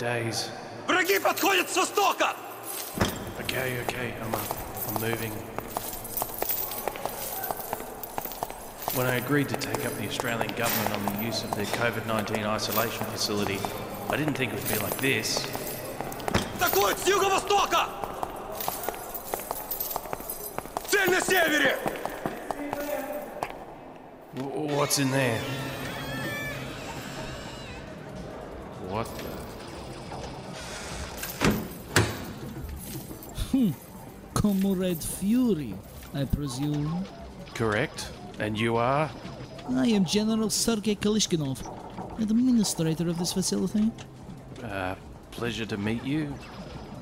days. Враги подходят с востока! Okay, okay, I'm, uh, I'm moving. When I agreed to take up the Australian government on the use of their COVID 19 isolation facility, I didn't think it would be like this. Атакуют с юго-востока! Цель на севере! W- what's in there? Comrade Fury, I presume. Correct? And you are? I am General Sergei Kalishkinov, the administrator of this facility. Uh, pleasure to meet you.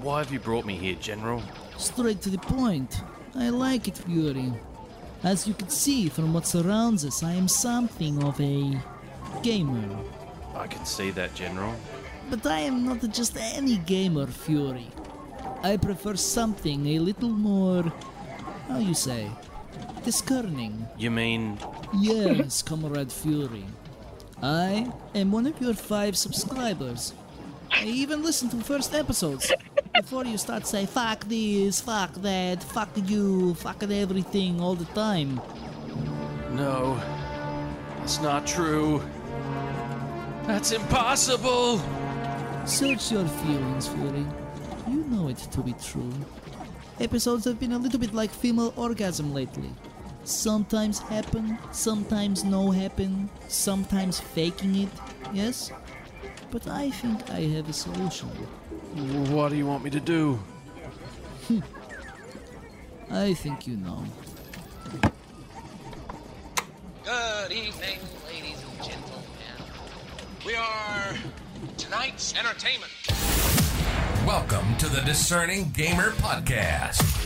Why have you brought me here, General? Straight to the point. I like it, Fury. As you can see from what surrounds us, I am something of a gamer. I can see that, General. But I am not just any gamer, Fury. I prefer something a little more, how you say, discerning. You mean Yes, Comrade Fury. I am one of your five subscribers. I even listen to first episodes before you start say fuck this, fuck that, fuck you, fuck everything all the time. No, that's not true. That's impossible. Search your feelings, Fury. You know it to be true. Episodes have been a little bit like female orgasm lately. Sometimes happen, sometimes no happen, sometimes faking it, yes? But I think I have a solution. What do you want me to do? I think you know. Good evening, ladies and gentlemen. We are tonight's entertainment. Welcome to the Discerning Gamer Podcast,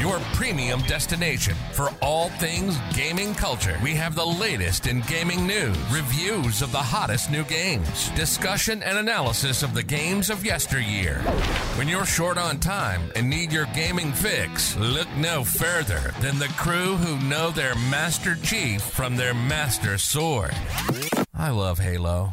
your premium destination for all things gaming culture. We have the latest in gaming news, reviews of the hottest new games, discussion and analysis of the games of yesteryear. When you're short on time and need your gaming fix, look no further than the crew who know their Master Chief from their Master Sword. I love Halo.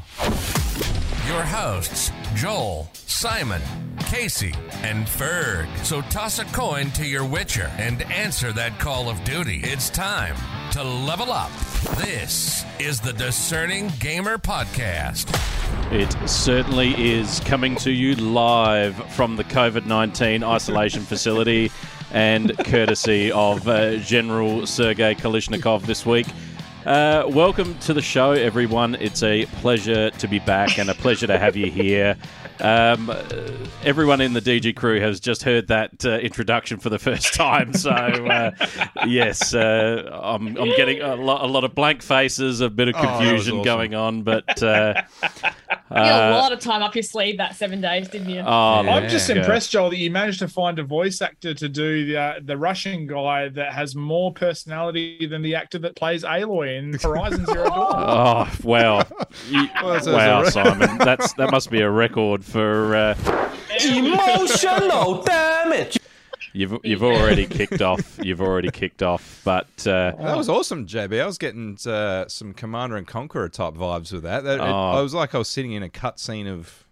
Your hosts, Joel, Simon, Casey, and Ferg. So toss a coin to your Witcher and answer that call of duty. It's time to level up. This is the Discerning Gamer Podcast. It certainly is coming to you live from the COVID 19 isolation facility and courtesy of uh, General Sergei Kalishnikov this week. Uh, welcome to the show, everyone. It's a pleasure to be back and a pleasure to have you here. Um, uh, everyone in the DG crew has just heard that uh, introduction for the first time, so uh, yes, uh, I'm, I'm getting a lot, a lot of blank faces, a bit of Oh, confusion awesome. going on, but uh, You had uh, a lot of time up your sleeve that seven days, didn't you? oh, I'm just impressed, Joel, that you managed to find a voice actor to do the uh, the Russian guy that has more personality than the actor that plays Aloy in Horizon Zero Dawn. Oh wow! You- Well, wow, Simon, that's that must be a record for. Uh, Emotional damage! you've you've already kicked off. You've already kicked off, but uh, That was awesome, JB. I was getting uh, some Commander and Conqueror type vibes with that. that it, Oh. I was like I was sitting in a cutscene of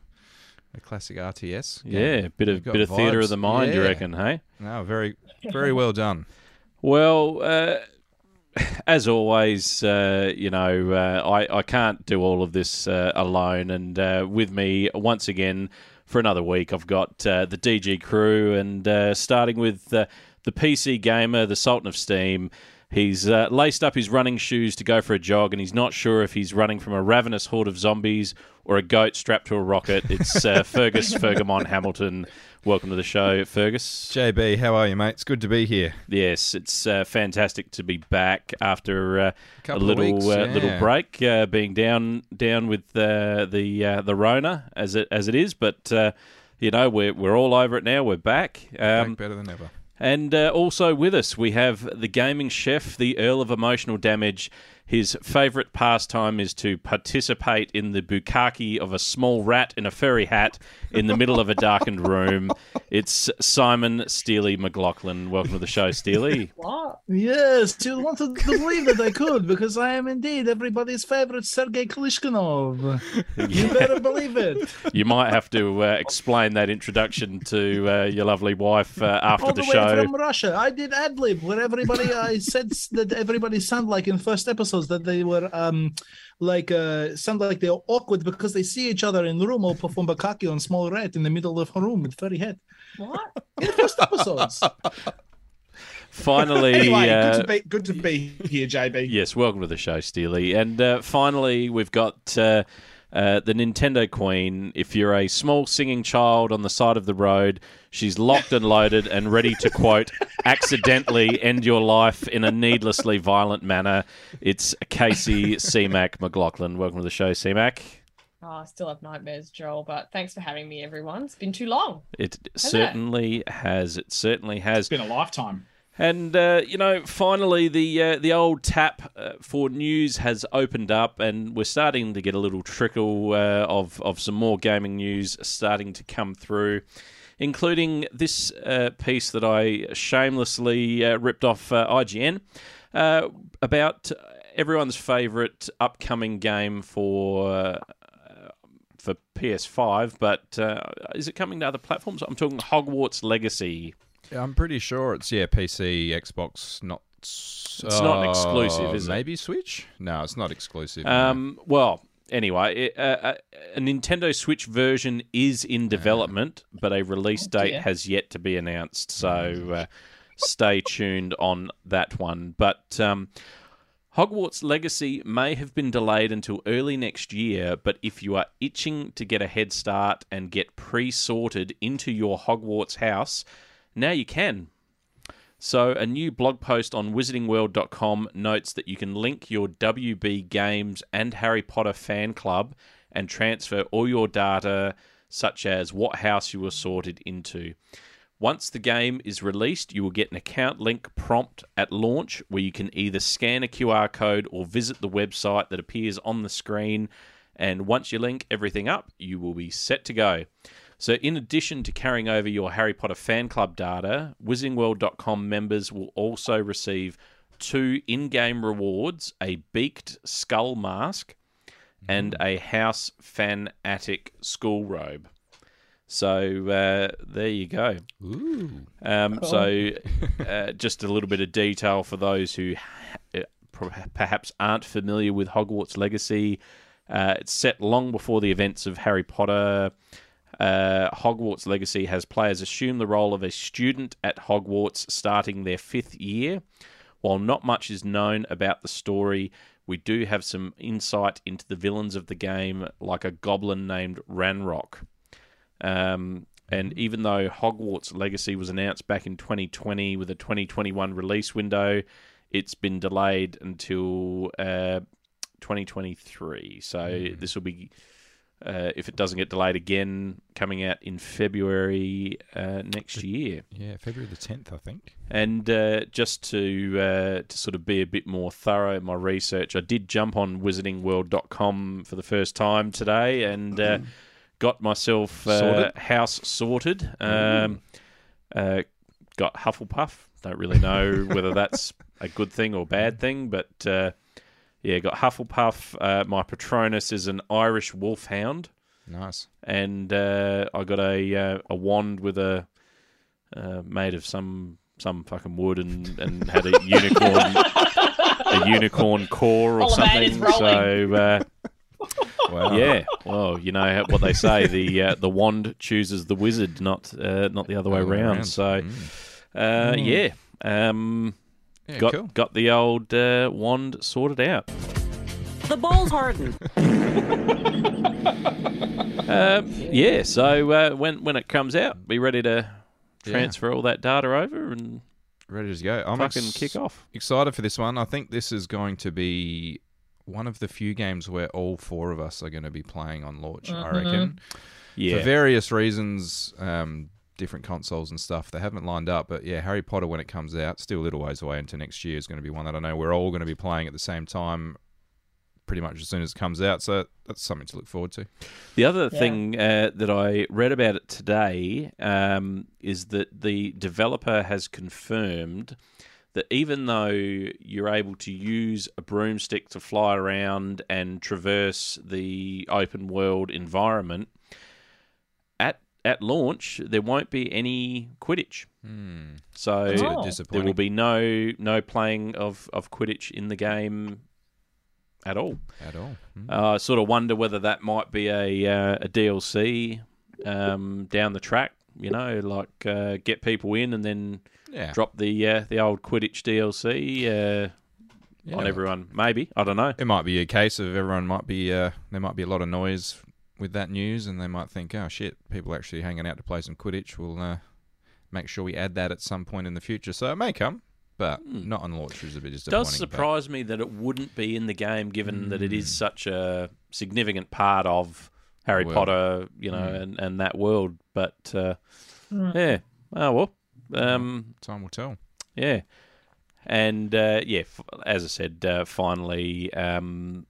a classic RTS. game. yeah, bit of bit of theatre of the mind. You reckon? Hey. No, very, very well done. Well, uh, as always, uh, you know, uh, I, I can't do all of this uh, alone. And uh, with me, once again, for another week, I've got uh, the DG crew, and uh, starting with uh, the PC gamer, the Sultan of Steam. He's uh, laced up his running shoes to go for a jog, and he's not sure if he's running from a ravenous horde of zombies or a goat strapped to a rocket. It's uh, Fergus Fergamon Hamilton. Welcome to the show, Fergus. JB, how are you, mate? It's good to be here. Yes, it's uh, fantastic to be back after uh, a of little weeks, uh, little break, uh, being down down with uh, the uh, the Rona as it as it is. But uh, you know we're we're all over it now. We're back. Um, Back better than ever. And uh, also with us, we have the gaming chef, the Earl of Emotional Damage. His favourite pastime is to participate in the bukkake of a small rat in a furry hat in the middle of a darkened room. It's Simon Steely McLaughlin. Welcome to the show, Steely. What? Yes, you wanted to believe that I could because I am indeed everybody's favorite Sergei Klishkinov. You better believe it. You might have to uh, explain that introduction to uh, your lovely wife uh, after All the, the, way show. from Russia. I did ad lib where everybody I said that everybody sounded like in first episodes that they were um like uh sound like they're awkward because they see each other in the room or perform bakaki on small red in the middle of a room with furry head. What? In the first episodes. Finally, Anyway, uh, good to be good to be here, JB. Yes, welcome to the show, Steely. And uh, finally, we've got uh, uh, the Nintendo Queen. If you're a small singing child on the side of the road, she's locked and loaded and ready to, quote, accidentally end your life in a needlessly violent manner. It's Casey CMAC McLaughlin. Welcome to the show, CMAC. Oh, I still have nightmares, Joel, but thanks for having me, everyone. It's been too long. It Hasn't it? certainly has. It certainly has. It's been a lifetime. And uh, you know, finally, the uh, the old tap uh, for news has opened up, and we're starting to get a little trickle uh, of of some more gaming news starting to come through, including this uh, piece that I shamelessly ripped off IGN about everyone's favourite upcoming game for. For PS5, but is it coming to other platforms? I'm talking Hogwarts Legacy. Yeah, I'm pretty sure it's yeah PC, Xbox, not. It's not exclusive, is it? Maybe Switch? No, it's not exclusive. no. Um, well, anyway, it, uh, a, a Nintendo Switch version is in development, but a release date dear. has yet to be announced. So uh, stay tuned on that one. But um, Hogwarts Legacy may have been delayed until early next year, but if you are itching to get a head start and get pre sorted into your Hogwarts house, now you can. So, a new blog post on wizardingworld.com notes that you can link your WB Games and Harry Potter fan club and transfer all your data, such as what house you were sorted into. Once the game is released, you will get an account link prompt at launch where you can either scan a QR code or visit the website that appears on the screen. And once you link everything up, you will be set to go. So, in addition to carrying over your Harry Potter fan club data, WizardingWorld.com members will also receive two in game rewards a beaked skull mask and a house fan attic school robe. So, uh, there you go. Ooh. Um, So, uh, just a little bit of detail for those who uh, per- perhaps aren't familiar with Hogwarts Legacy. Uh, it's set long before the events of Harry Potter. Uh, Hogwarts Legacy has players assume the role of a student at Hogwarts starting their fifth year. While not much is known about the story, we do have some insight into the villains of the game, like a goblin named Ranrock. Um, and even though Hogwarts Legacy was announced back in 2020 with a 2021 release window, it's been delayed until uh, 2023. So this will be, uh, if it doesn't get delayed again, coming out in February uh, next year. Yeah, February the 10th, I think. And uh, just to uh, to sort of be a bit more thorough in my research, I did jump on wizardingworld.com for the first time today and uh, got myself uh, Sorted? house sorted. Um, uh, got Hufflepuff. Don't really know whether that's a good thing or bad thing, but uh, yeah, got Hufflepuff. Uh, my Patronus is an Irish wolfhound Nice. and uh, I got a uh, a wand with a uh, made of some some fucking wood and, and had a unicorn a unicorn core or Oh, man, it's something. So uh, Wow. yeah, well, you know what they say the uh, the wand chooses the wizard, not uh, not the other way Other around. around. So Mm. uh, yeah. Um, Yeah, got cool. got the old uh, wand sorted out. The ball's hardened. Um, yeah, so uh, when when it comes out, be ready to Yeah. transfer all that data over and Ready to go. I'm fucking ex- kick off. excited for this one. I think this is going to be one of the few games where all four of us are going to be playing on launch. I reckon. Yeah. For various reasons, um, different consoles and stuff. They haven't lined up, but yeah, Harry Potter when it comes out, still a little ways away into next year, is going to be one that I know we're all going to be playing at the same time, pretty much as soon as it comes out. So that's something to look forward to. The other Yeah. thing uh, that I read about it today um, is that the developer has confirmed that even though you're able to use a broomstick to fly around and traverse the open world environment, at at launch there won't be any Quidditch. So That's a bit there will be no no playing of, of Quidditch in the game at all. at all. Mm. Uh, I sort of wonder whether that might be a uh, a DLC um, down the track. You know, like uh, get people in and then Yeah. drop the uh, the old Quidditch DLC uh, Yeah. on everyone. Maybe I don't know. It might be a case of everyone might be uh, there might be a lot of noise with that news, and they might think, oh shit, people actually hanging out to play some Quidditch. We'll uh, make sure we add that at some point in the future. So it may come, but not on launch. Is a bit disappointing. does but- surprise me that it wouldn't be in the game, given that it Mm. such a significant part of Harry World. Potter, you know, Mm. and, and that world. But uh, yeah, oh well. Um, Time will tell. Yeah, and uh, yeah, f- as I said, uh, finally, um,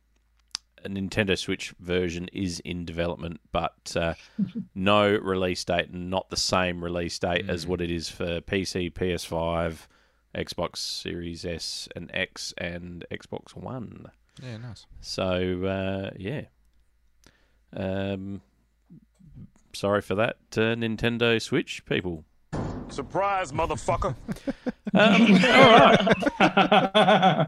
a Nintendo Switch version is in development, but uh, no release date, and not the same release date as what it is for PC, PS5, Xbox Series S and X, and Xbox One. Yeah, nice. So uh, yeah, um, sorry for that, uh, Nintendo Switch people. Surprise, motherfucker. Um, all right.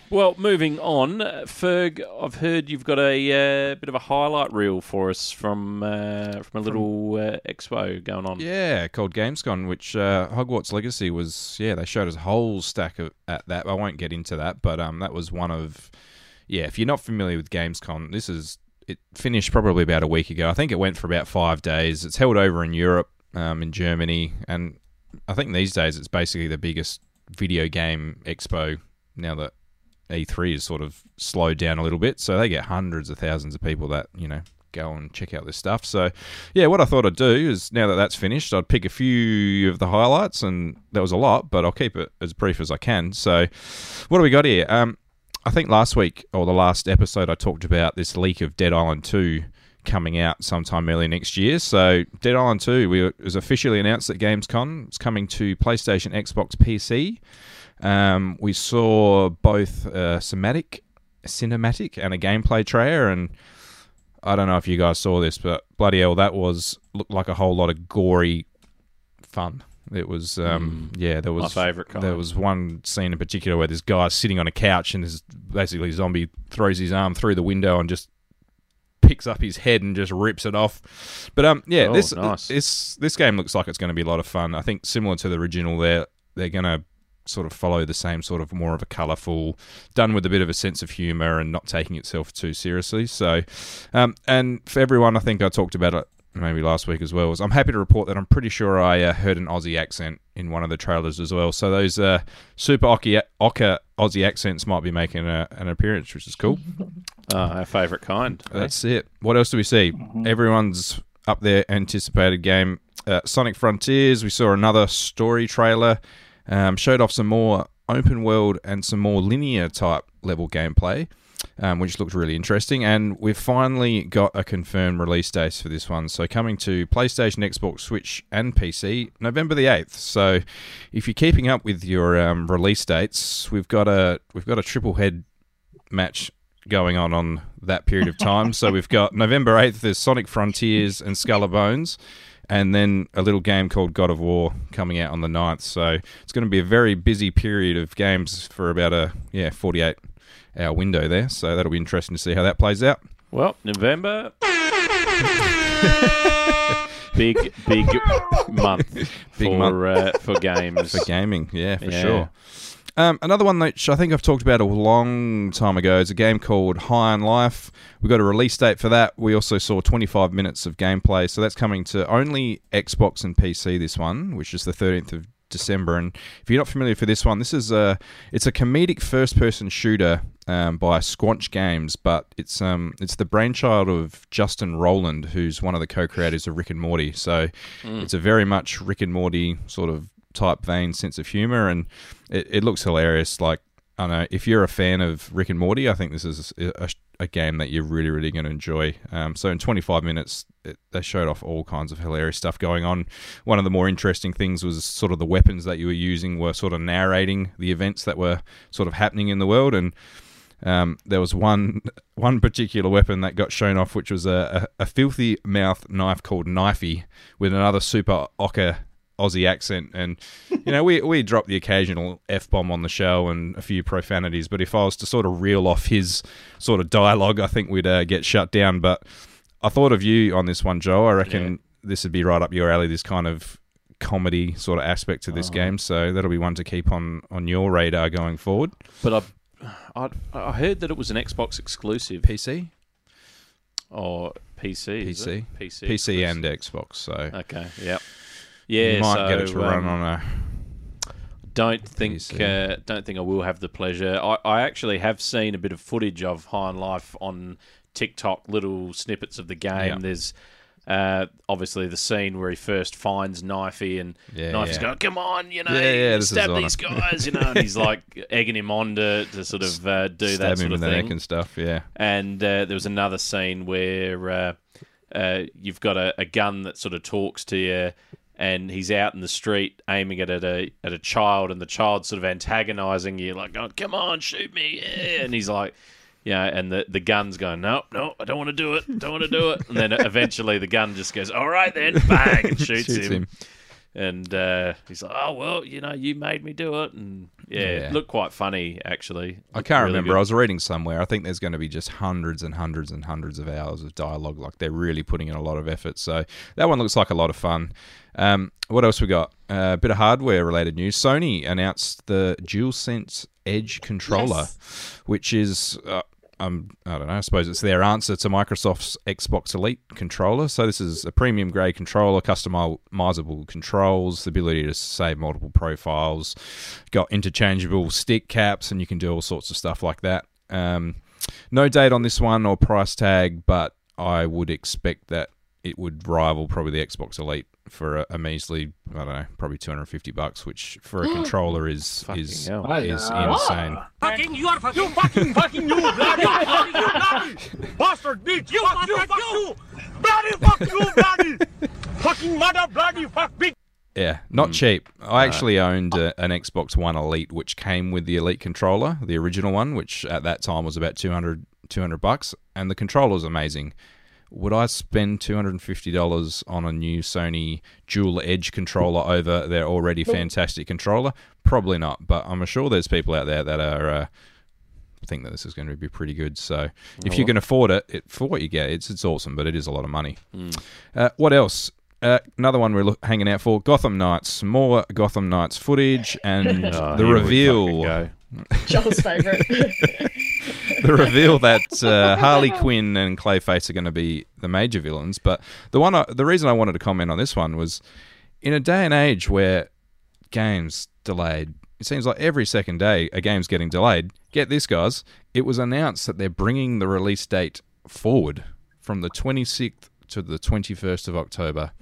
well, moving on, uh, Ferg. I've heard you've got a uh, bit of a highlight reel for us from uh, from a little uh, expo going on. Yeah, called Gamescom, which uh, Hogwarts Legacy was. Yeah, they showed us a whole stack of, at that. I won't get into that, but um, that was one of. Yeah, if you're not familiar with Gamescom, this is it finished probably about a week ago. I think it went for about five days. It's held over in Europe, um, in Germany, and I think these days it's basically the biggest video game expo now that E3 is sort of slowed down a little bit. So they get hundreds of thousands of people that you know go and check out this stuff. So yeah, what I thought I'd do is now that that's finished, I'd pick a few of the highlights, and that was a lot, but I'll keep it as brief as I can. So what do we got here? Um, I think last week or the last episode I talked about this leak of Dead Island 2 coming out sometime early next year. So Dead Island 2 we, was officially announced at Gamescom. It's coming to PlayStation, Xbox, PC. Um, we saw both a cinematic, cinematic and a gameplay trailer, and I don't know if you guys saw this, but bloody hell, that was looked like a whole lot of gory fun. It was, um, yeah, there was my favourite kind. There was one scene in particular where this guy's sitting on a couch and this basically zombie throws his arm through the window and just picks up his head and just rips it off. But um, yeah, Oh, this nice. this this game looks like it's going to be a lot of fun. I think similar to the original, they're they're going to sort of follow the same sort of more of a colourful, done with a bit of a sense of humour and not taking itself too seriously. So, um, and for everyone, I think I talked about it maybe last week as well. Was I'm happy to report that I'm pretty sure I uh, heard an Aussie accent in one of the trailers as well. So those uh, super Oki- Oka Aussie accents might be making a, an appearance, which is cool. Oh, our favourite kind. eh? That's it. What else do we see? Everyone's up there anticipated game. Uh, Sonic Frontiers. We saw another story trailer. Um, showed off some more open world and some more linear type level gameplay, um, which looked really interesting. And we've finally got a confirmed release date for this one. So coming to PlayStation, Xbox, Switch, and PC, November the eighth. So if you're keeping up with your um, release dates, we've got a we've got a triple head match going on on that period of time. so we've got November 8th, there's Sonic Frontiers and Skull and Bones, and then a little game called God of War coming out on the 9th. So it's going to be a very busy period of games for about a yeah 48 hour window there. So that'll be interesting to see how that plays out. Well, November. big, big month Big for month. Uh, for games. For gaming, yeah, for Yeah. sure. Um, another one which I think I've talked about a long time ago is a game called High on Life. We got a release date for that. We also saw 25 minutes of gameplay, so that's coming to only Xbox and PC. This one, which is the 13th of December. And if you're not familiar for this one, this is a it's a comedic first-person shooter um, by Squanch Games, but it's um it's the brainchild of Justin Roiland, who's one of the co-creators of Rick and Morty. So Mm. it's a very much Rick and Morty sort of type vein sense of humor, and it, it looks hilarious. Like I don't know if you're a fan of Rick and Morty, I think this is a, a, a game that you're really really going to enjoy. Um, so in 25 minutes, it, they showed off all kinds of hilarious stuff going on. One of the more interesting things was sort of the weapons that you were using were sort of narrating the events that were sort of happening in the world and. Um, there was one one particular weapon that got shown off, which was a, a, a filthy mouth knife called Knifey with another super ocker Aussie accent. And you know, we we dropped the occasional f bomb on the show and a few profanities, but if I was to sort of reel off his sort of dialogue, I think we'd uh, get shut down. But I thought of you on this one, Joe. I reckon this would be right up your alley. This kind of comedy sort of aspect to this Oh. game, so that'll be one to keep on on your radar going forward. But I, I, I heard that it was an Xbox exclusive. PC or PC. PC. PC, PC and Xbox. So Okay. Yep. Yeah. you might so, get it to run um, on a. Don't think uh, don't think I will have the pleasure. I, I actually have seen a bit of footage of High on Life on TikTok, little snippets of the game. Yeah. There's uh, obviously the scene where he first finds Knifey and Yeah, Knifey's yeah. going, "Come on, you know, Yeah, yeah, stab these guys," you know, and he's like egging him on to, to sort of uh, do Stab that him sort in of the thing neck and stuff. Yeah. and uh, there was another scene where uh, uh, you've got a, a gun that sort of talks to you, and he's out in the street aiming it at a at a child, and the child's sort of antagonising you, like, "Oh, come on, shoot me!" Yeah. And he's like, "Yeah," and the the gun's going, "No, no, I don't want to do it, don't want to do it." And then eventually the gun just goes, "All right, then," bang, and shoots, Shoots him. him. And uh, he's like, "Oh well, you know, you made me do it," and yeah, Yeah. it looked quite funny actually. I can't really remember. good. I was reading somewhere. I think there's going to be just hundreds and hundreds and hundreds of hours of dialogue. Like they're really putting in a lot of effort. So that one looks like a lot of fun. Um, what else we got? Uh, a bit of hardware related news. Sony announced the DualSense Edge controller, which is. Uh, um, I don't know. I suppose it's their answer to Microsoft's Xbox Elite controller. So this is a premium grade controller, customizable controls, the ability to save multiple profiles, got interchangeable stick caps, and you can do all sorts of stuff like that. Um, no date on this one or price tag, but I would expect that it would rival probably the Xbox Elite for a, a measly, I don't know, probably two hundred fifty bucks, which for a controller is is hell. is uh, insane. Fucking you are fucking you fucking fucking you bloody fucking you bloody bastard bitch you fuck you fuck you bloody fuck you bloody fucking mother bloody fuck bitch. Yeah, not hmm. cheap. I actually owned a, an Xbox One Elite, which came with the Elite controller, the original one, which at that time was about 200, 200 bucks, and the controller was amazing. Would I spend two hundred and fifty dollars on a new Sony Dual Edge controller over their already fantastic controller? Probably not. But I'm sure there's people out there that are uh, think that this is going to be pretty good. So if Oh, you can afford it, it for what you get, it's it's awesome. But it is a lot of money. Uh, what else? Uh, another one we're look, hanging out for Gotham Knights. More Gotham Knights footage and Oh, the reveal. fucking Joel's favourite. the reveal that uh, Harley Quinn and Clayface are going to be the major villains. But the one, I, the reason I wanted to comment on this one was, in a day and age where games delayed, it seems like every second day a game's getting delayed. Get this, guys! It was announced that they're bringing the release date forward from the 26th to the 21st of October.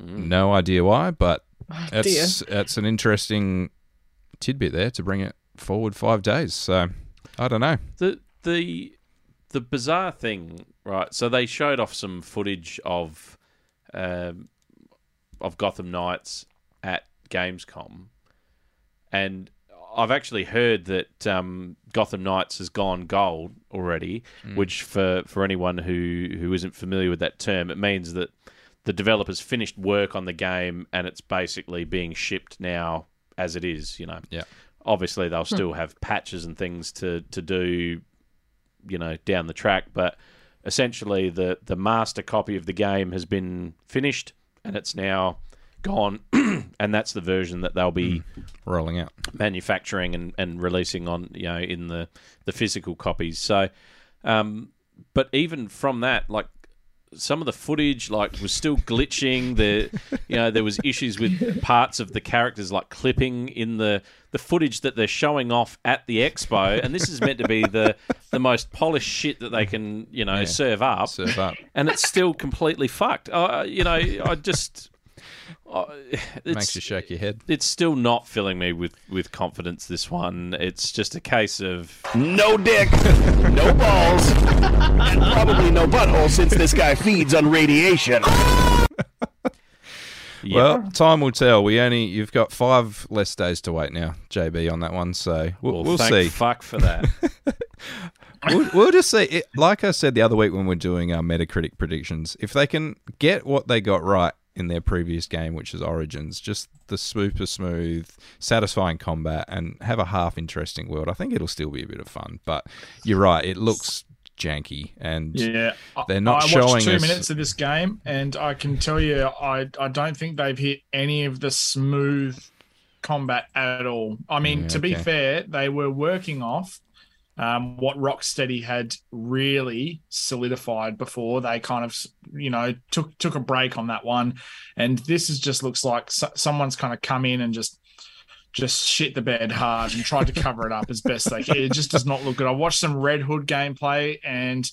No idea why, but Oh, that's that's an interesting tidbit there to bring it forward five days. So I don't know. The the the bizarre thing, right? So they showed off some footage of um, of Gotham Knights at Gamescom, and I've actually heard that um, Gotham Knights has gone gold already. Mm. Which, for for anyone who who isn't familiar with that term, it means that the developers finished work on the game and it's basically being shipped now as it is. You know, Yeah. obviously they'll still have patches and things to to do you know down the track but essentially the the master copy of the game has been finished and it's now gone and that's the version that they'll be rolling out manufacturing and, and releasing on you know in the the physical copies so um but even from that like some of the footage like was still glitching. The you know there was issues with parts of the characters like clipping in the the footage that they're showing off at the expo, and this is meant to be the the most polished shit that they can you know Yeah. serve up, Serve up. and it's still completely fucked. Uh, you know, I just. Uh, it's, Makes you shake your head. It's still not filling me with, with confidence. This one, it's just a case of No dick, no balls, and probably no butthole since this guy feeds on radiation. Well, time will tell. We only you've got five less days to wait now, JB, on that one. So we'll, Well, we'll thank see. fuck for that. we'll, we'll just see. It, like I said the other week when we're doing our Metacritic predictions, if they can get what they got right in their previous game, which is Origins, just the super smooth, satisfying combat, and have a half interesting world, I think it'll still be a bit of fun. But you're right; it looks janky, and Yeah, they're not I showing watched two us. minutes of this game, and I can tell you, I I don't think they've hit any of the smooth combat at all. I mean, Yeah, to be fair, they were working off um, what Rocksteady had really solidified before they kind of, you know, took took a break on that one, and this is just looks like so- someone's kind of come in and just just shit the bed hard and tried to cover it up as best they can. It just does not look good. I watched some Red Hood gameplay and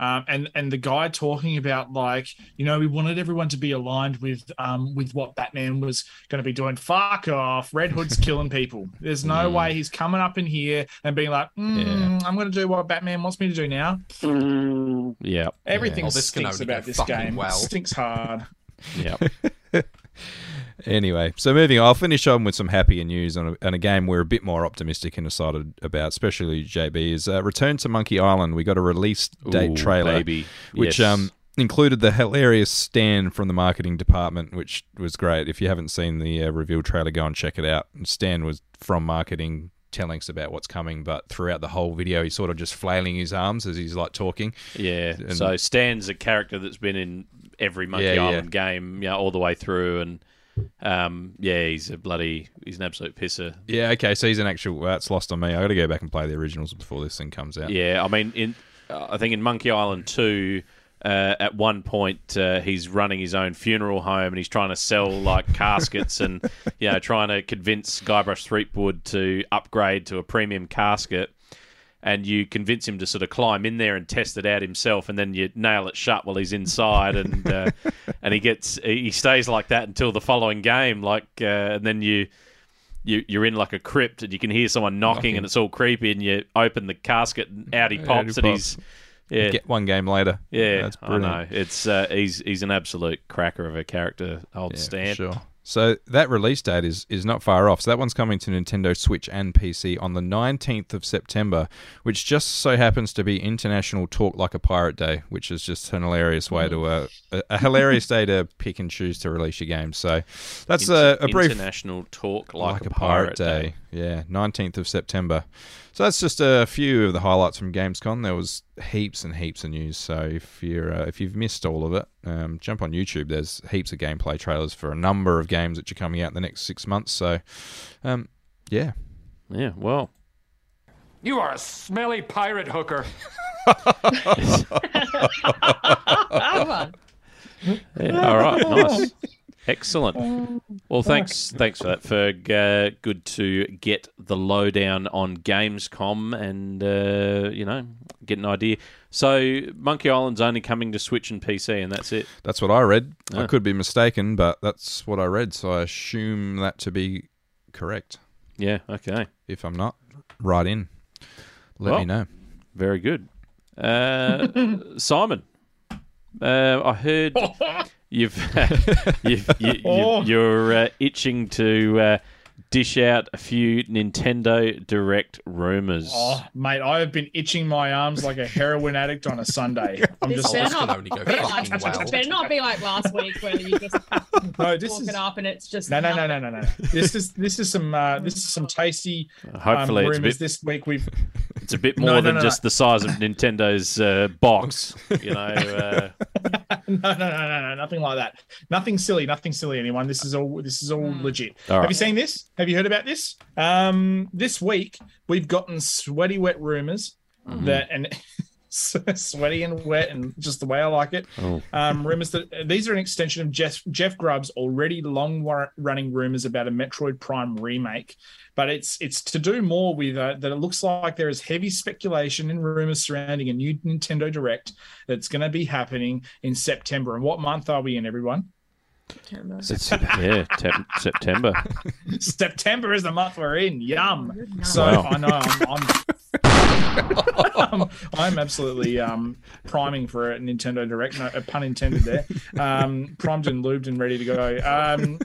um, and and the guy talking about like you know we wanted everyone to be aligned with um with what Batman was going to be doing. Fuck off! Red Hood's killing people. There's no Mm. way he's coming up in here and being like, mm, I'm going to do what Batman wants me to do now. yeah, Everything Well, this stinks about this game. well. Stinks hard. yeah. Anyway, so moving on, I'll finish on with some happier news on a, on a game we're a bit more optimistic and excited about, especially JB, is uh, Return to Monkey Island. We got a release date Ooh, trailer, baby. which Yes. um, included the hilarious Stan from the marketing department, which was great. If you haven't seen the uh, reveal trailer, go and check it out. Stan was from marketing telling us about what's coming, but throughout the whole video, he's sort of just flailing his arms as he's like talking. Yeah. And- so Stan's a character that's been in every Monkey Yeah, yeah. Island game, yeah, all the way through, and um, yeah, he's a bloody, he's an absolute pisser. Yeah, okay, so he's an actual. That's lost on me. I got to go back and play the originals before this thing comes out. Yeah, I mean, in I think in Monkey Island two, uh, at one point uh, he's running his own funeral home and he's trying to sell like caskets and you know trying to convince Guybrush Threepwood to upgrade to a premium casket. And you convince him to sort of climb in there and test it out himself, and then you nail it shut while he's inside, and uh, and he gets he stays like that until the following game, like, uh, and then you you, you're in like a crypt and you can hear someone knocking, Knocking. and it's all creepy and you open the casket and out he pops and he's yeah Get one game later. yeah That's I brilliant. know it's uh, he's he's an absolute cracker of a character old Yeah, Stan Sure. So that release date is is not far off. So that one's coming to Nintendo Switch and PC on the 19th of September, which just so happens to be International Talk Like a Pirate Day, which is just an hilarious way to uh, a, a hilarious day to pick and choose to release your game. So that's Inter- a, a brief international talk like, a, pirate, day. Yeah, 19th of September. So that's just a few of the highlights from Gamescom. There was heaps and heaps of news. So if you're uh, if you've missed all of it, um, jump on YouTube. There's heaps of gameplay trailers for a number of games that are coming out in the next six months. So, um, yeah, yeah well You are a smelly pirate hooker. Come on. Yeah, all right, nice, excellent. Well, thanks, thanks for that, Ferg. Uh, good to get the lowdown on Gamescom and uh, you know get an idea. So, Monkey Island's only coming to Switch and PC, and that's it. that's what I read. I Ah. could be mistaken, but that's what I read. So I assume that to be correct. Yeah. Okay. If I'm not, write in. Let Well, me know. Very good. Uh, Simon, uh, I heard you've, you've you, you, Oh. you're uh, itching to uh, dish out a few Nintendo Direct rumors. Oh, mate, I have been itching my arms like a heroin addict on a Sunday. I'm This just better this can not, only go be like, well. better not be like last week where you just no, this walk is it up and it's just no, no, no, nothing. no, no, no. This is this is some uh, this is some tasty Hopefully um, it's a rumors bit- this week. We've It's a bit more no, than no, just no. the size of Nintendo's uh, box, you know. Uh, no, no, no, no, no, nothing like that. Nothing silly, nothing silly. Anyone? This is all. This is all legit. All Have you seen this? Have you heard about this? Um, this week we've gotten sweaty wet rumors Mm-hmm. that, and sweaty and wet, and just the way I like it. Oh. Um, rumors that these are an extension of Jeff, Jeff Grubb's already long wa- running rumors about a Metroid Prime remake, but it's it's to do more with uh, that. It looks like there is heavy speculation and rumors surrounding a new Nintendo Direct that's going to be happening in September. And what month are we in, everyone? It's, yeah, tep- September. September is the month we're in. Yum. So Wow. I know I'm, I'm, I'm, I'm absolutely um, priming for a Nintendo Direct. No, a pun intended there. Um, primed and lubed and ready to go. Um,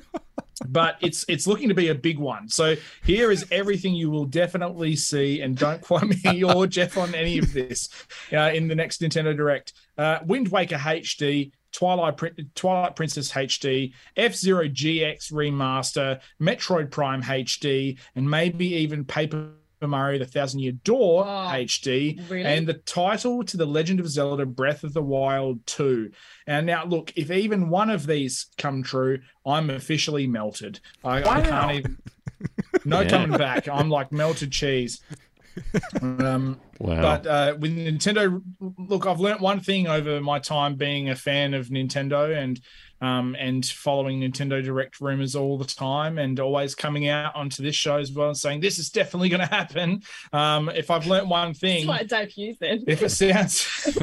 but it's it's looking to be a big one. So here is everything you will definitely see, and don't quote me or Jeff on any of this uh, in the next Nintendo Direct. Uh, Wind Waker HD, Twilight Twilight Princess HD, F Zero GX remaster, Metroid Prime HD, and maybe even Paper. Mario: The Thousand Year Door HD, really? and the title to the Legend of Zelda: Breath of the Wild 2. And now, look, if even one of these come true, I'm officially melted. I, I can't even. No Yeah. coming back. I'm like melted cheese. Um, Wow. But uh, with Nintendo, look, I've learnt one thing over my time being a fan of Nintendo and um, and following Nintendo Direct rumors all the time, and always coming out onto this show as well and saying this is definitely going to happen. Um, if I've learnt one thing, why Dave Hughes then. if it sounds,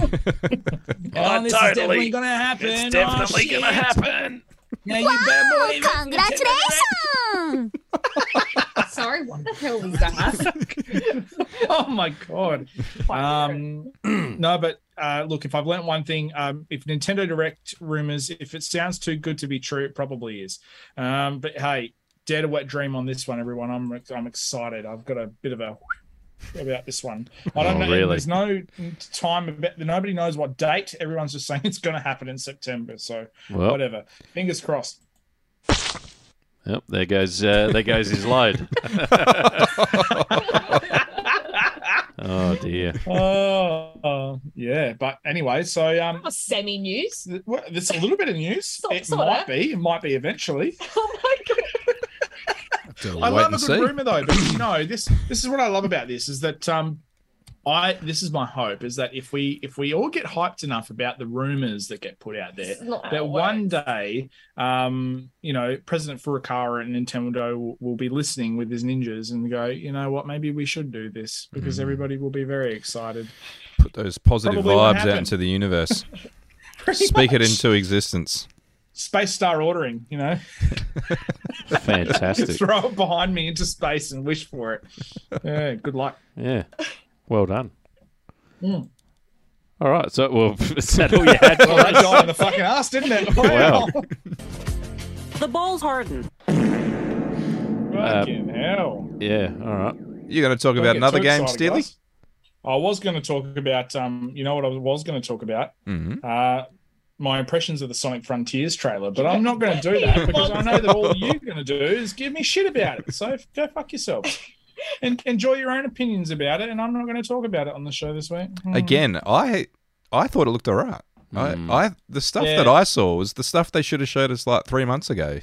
oh, this is definitely going to happen. It's Oh, definitely shit. gonna happen. Now you better believe it. Congratulations! Sorry, what the hell was that? oh my god. Um, no, but uh, look, if I've learnt one thing, um, if Nintendo Direct rumors, if it sounds too good to be true, it probably is. Um, but hey, dead to wet dream on this one, everyone. I'm I'm excited. I've got a bit of a about this one. I don't Oh, know. really? There's no time about. Nobody knows what date. Everyone's just saying it's going to happen in September. So Well. whatever. Fingers crossed. Yep, there goes uh, there goes his load. oh dear. Oh yeah, but anyway, so um, semi news. There's a little bit of news. So- it sorta. might be. It might be eventually. Oh my god. To I wait love a good see. rumor though, but you know this. This is what I love about this is that um, I this is my hope is that if we if we all get hyped enough about the rumors that get put out there, This is not how that it one day, um, you know, President Furukawa and Nintendo will, will be listening with his ninjas and go, you know what, maybe we should do this because Hmm. everybody will be very excited. Put those positive Probably vibes out into the universe. Pretty Speak it into existence. Space Star ordering, you know. Fantastic. Throw it behind me into space and wish for it. Yeah, good luck. Yeah. Well done. Mm. All right. So, well, is that all you had for Well, that us? died in the fucking ass, didn't it? Wow. The balls harden. Fucking hell. Yeah. All right. You're going to talk Don't about another game, excited, Steely? I was going to talk about, um, you know what I was going to talk about? Mhm. Uh, my impressions of the Sonic Frontiers trailer, but I'm not going to do that because I know that all you're going to do is give me shit about it. So go fuck yourself and enjoy your own opinions about it. And I'm not going to talk about it on the show this week. Mm. Again, I I thought it looked alright. Mm. I, I the stuff Yeah. that I saw was the stuff they should have showed us like three months ago,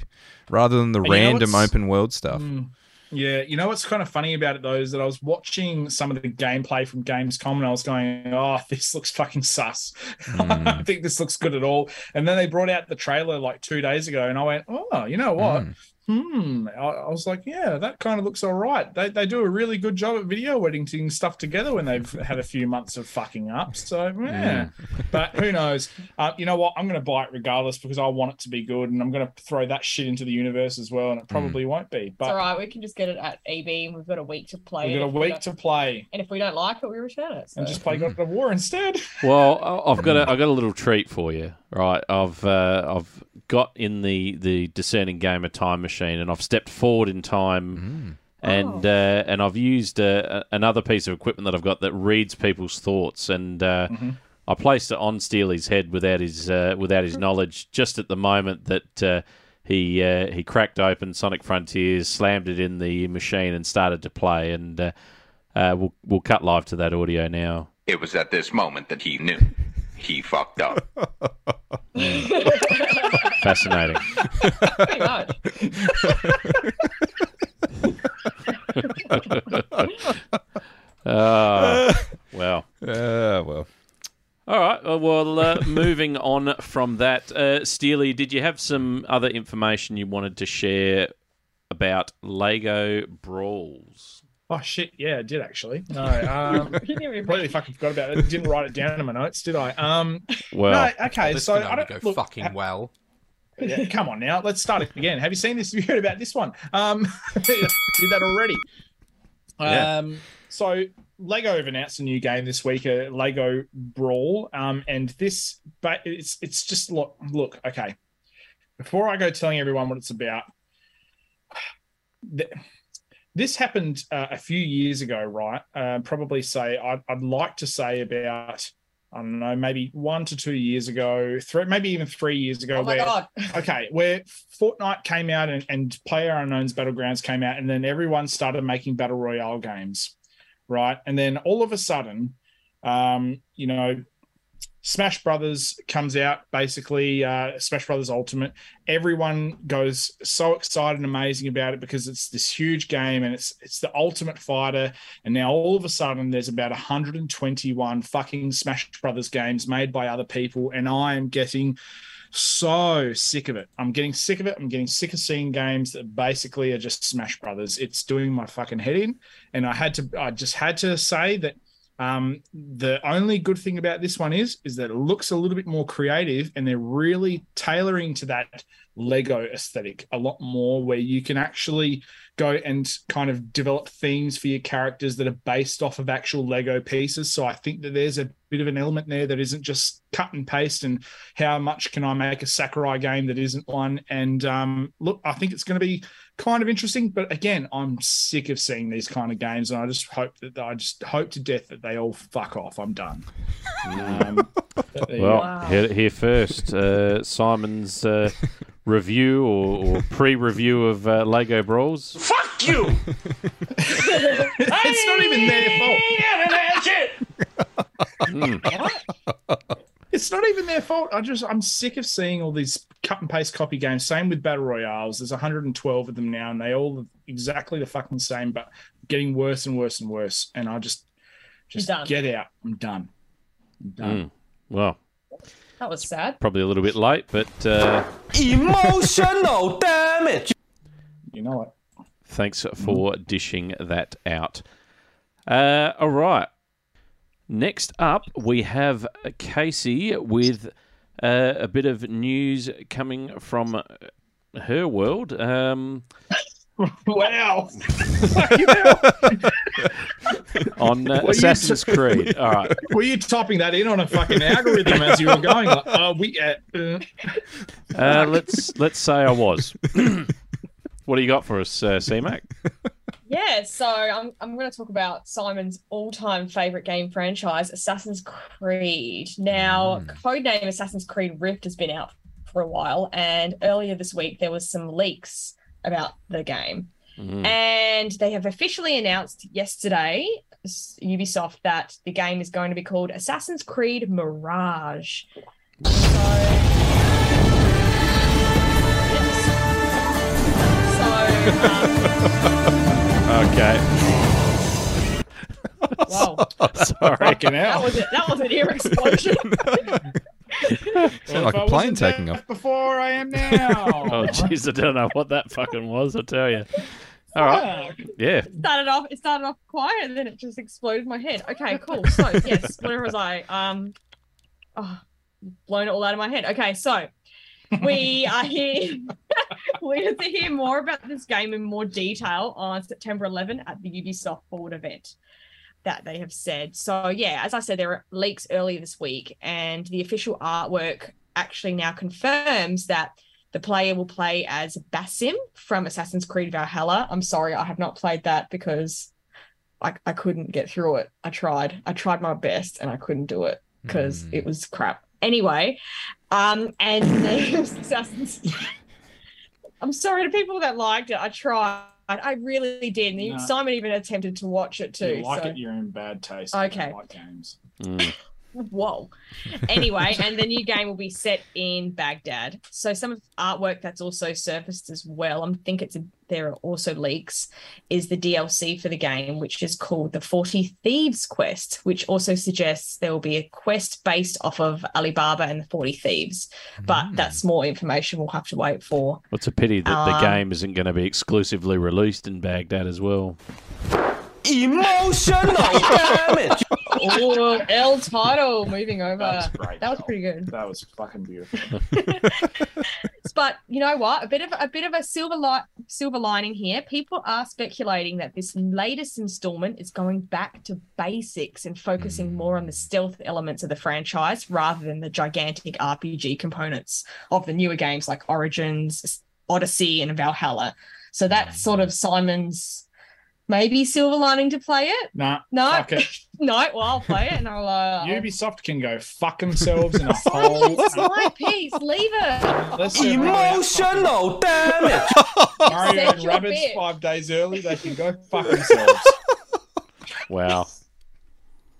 rather than the And you know random open world stuff. Mm. Yeah, you know what's kind of funny about it though is that I was watching some of the gameplay from Gamescom and I was going, "Oh, this looks fucking sus. I don't think this looks good at all." And then they brought out the trailer like two days ago, and I went, "Oh, you know what? Hmm. Hmm." I, I was like, "Yeah, that kind of looks all right." They they do a really good job at video editing stuff together when they've had a few months of fucking up. So yeah, but who knows? Uh, you know what? I'm going to buy it regardless because I want it to be good, and I'm going to throw that shit into the universe as well, and it probably won't be. It's But all right. We can just get it at EB, and we've got a week to play. We've got a If we week to play And if we don't like it, we return it. So. and just play God of War instead. Well, I- I've got a, I've got a little treat for you, right? I've uh, I've got in the the discerning gamer time machine, and I've stepped forward in time, and Oh. uh, and I've used uh, another piece of equipment that I've got that reads people's thoughts, and uh, I placed it on Steely's head without his uh, without his knowledge, just at the moment that. Uh, he uh, he cracked open Sonic Frontiers, slammed it in the machine, and started to play. And uh, uh, we'll we'll cut live to that audio now. It was at this moment that he knew. He fucked up. Fascinating. Pretty much. Ah, well. Uh, well. Uh, moving on from that. Uh, Steely, did you have some other information you wanted to share about Lego Brawls? Oh shit! Yeah, I did actually. No, um, completely fucking forgot about it. Didn't write it down in my notes, did I? Um, Well- no, okay. this so can I only don't go look, fucking ha- well. Yeah, come on now, let's start it again. Have you seen this? Have you heard about this one? Um, did that already. Yeah. Um, so Lego have announced a new game this week, a Lego Brawl. Um, and this, but it's it's just look, look, okay. Before I go telling everyone what it's about, th- this happened uh, a few years ago, right? Uh, probably say I'd, I'd like to say about I don't know, maybe one to two years ago, three, maybe even three years ago. Oh my where, God. okay, where Fortnite came out and, and PlayerUnknown's Battlegrounds came out, and then everyone started making battle royale games, right? And then all of a sudden, um, you know, Smash Brothers comes out, basically uh, Smash Brothers Ultimate. Everyone goes so excited and amazing about it because it's this huge game and it's it's the Ultimate Fighter. And now all of a sudden, there's about 121 fucking Smash Brothers games made by other people, and I am getting so sick of it. I'm getting sick of it. I'm getting sick of seeing games that basically are just Smash Brothers. It's doing my fucking head in, and I had to. I just had to say that um, the only good thing about this one is is that it looks a little bit more creative, and they're really tailoring to that Lego aesthetic a lot more, where you can actually go and kind of develop themes for your characters that are based off of actual Lego pieces. So I think that there's a bit of an element there that isn't just cut and paste and how much can I make a Sakurai game that isn't one. And um, look, I think it's going to be kind of interesting. But again, I'm sick of seeing these kind of games, and I just hope that I just hope to death that they all fuck off. I'm done. Um, but there you Well, go. here, here first, uh, Simon's uh, review or, or pre-review of uh, Lego Brawls. Fuck you! it's not even their fault. It's not even their fault. I just I'm sick of seeing all these cut and paste copy games. Same with battle royales. There's 112 of them now, and they all look exactly the fucking same, but getting worse and worse and worse. And I just just get out. I'm done. I'm done. Mm. Well, That was sad. probably a little bit late, but uh, Emotional damage. You know what? thanks for dishing that out. Uh, all right. Next up, we have Casey with uh, a bit of news coming from her world. Um, Wow. on uh, Were you- Assassin's Creed. All right. Were you typing that in on a fucking algorithm as you were going? Like, oh, we. Uh, uh. Uh, let's let's say I was. what do you got for us, uh, C-Mac? Yeah, so I'm, I'm going to talk about Simon's all time favorite game franchise, Assassin's Creed. Now, mm. codename Assassin's Creed Rift has been out for a while, and earlier this week there was some leaks about the game. Mm. And they have officially announced yesterday, Ubisoft, that the game is going to be called Assassin's Creed Mirage. Um, Okay. Wow. Sorry. Fucking That was it. That was an ear explosion. Sounded like a plane taking off. Before I am now. Oh, jeez, I don't know what that fucking was. I tell you. All right. Yeah. It started off it started off quiet and then it just exploded in my head. Okay, cool. So yes, where was I? Um oh, blown it all out of my head. Okay, so we are here we are to hear more about this game in more detail on September 11 at the Ubisoft Forward event that they have said. So yeah, as I said, there were leaks earlier this week, and the official artwork actually now confirms that the player will play as Basim from Assassin's Creed Valhalla. I'm sorry, I have not played that because I, I couldn't get through it. I tried. I tried my best and I couldn't do it because hmm. it was crap. Anyway, um, and I'm sorry to people that liked it. I tried. I really did. And No. Simon even attempted to watch it too. you like so- it, you're in bad taste. Okay. Like games. Mm. Whoa. Anyway, and the new game will be set in Baghdad. So some of artwork that's also surfaced as well. I think it's a, there are also leaks. Is the DLC for the game, which is called the Forty Thieves Quest, which also suggests there will be a quest based off of Alibaba and the Forty Thieves. But that's more information we'll have to wait for. It's a pity that the Um, game isn't going to be exclusively released in Baghdad as well. Emotional damage. oh, El Toro moving over. That was great. That was pretty good. That was fucking beautiful. But you know what? A bit of a bit of a silver light silver lining here. People are speculating that this latest installment is going back to basics and focusing mm. more on the stealth elements of the franchise rather than the gigantic RPG components of the newer games like Origins, Odyssey, and Valhalla. So that's mm. sort of Simon's maybe silver lining to play it. Nah, No, fuck it. no. Well, I'll play it and I'll. Uh, I'll- Ubisoft can go fuck themselves in a hole. It's my piece. Leave it. Let's see Mario- Emotional damage. Mario Set and Rabbids bit. five days early. They can go fuck themselves. Wow.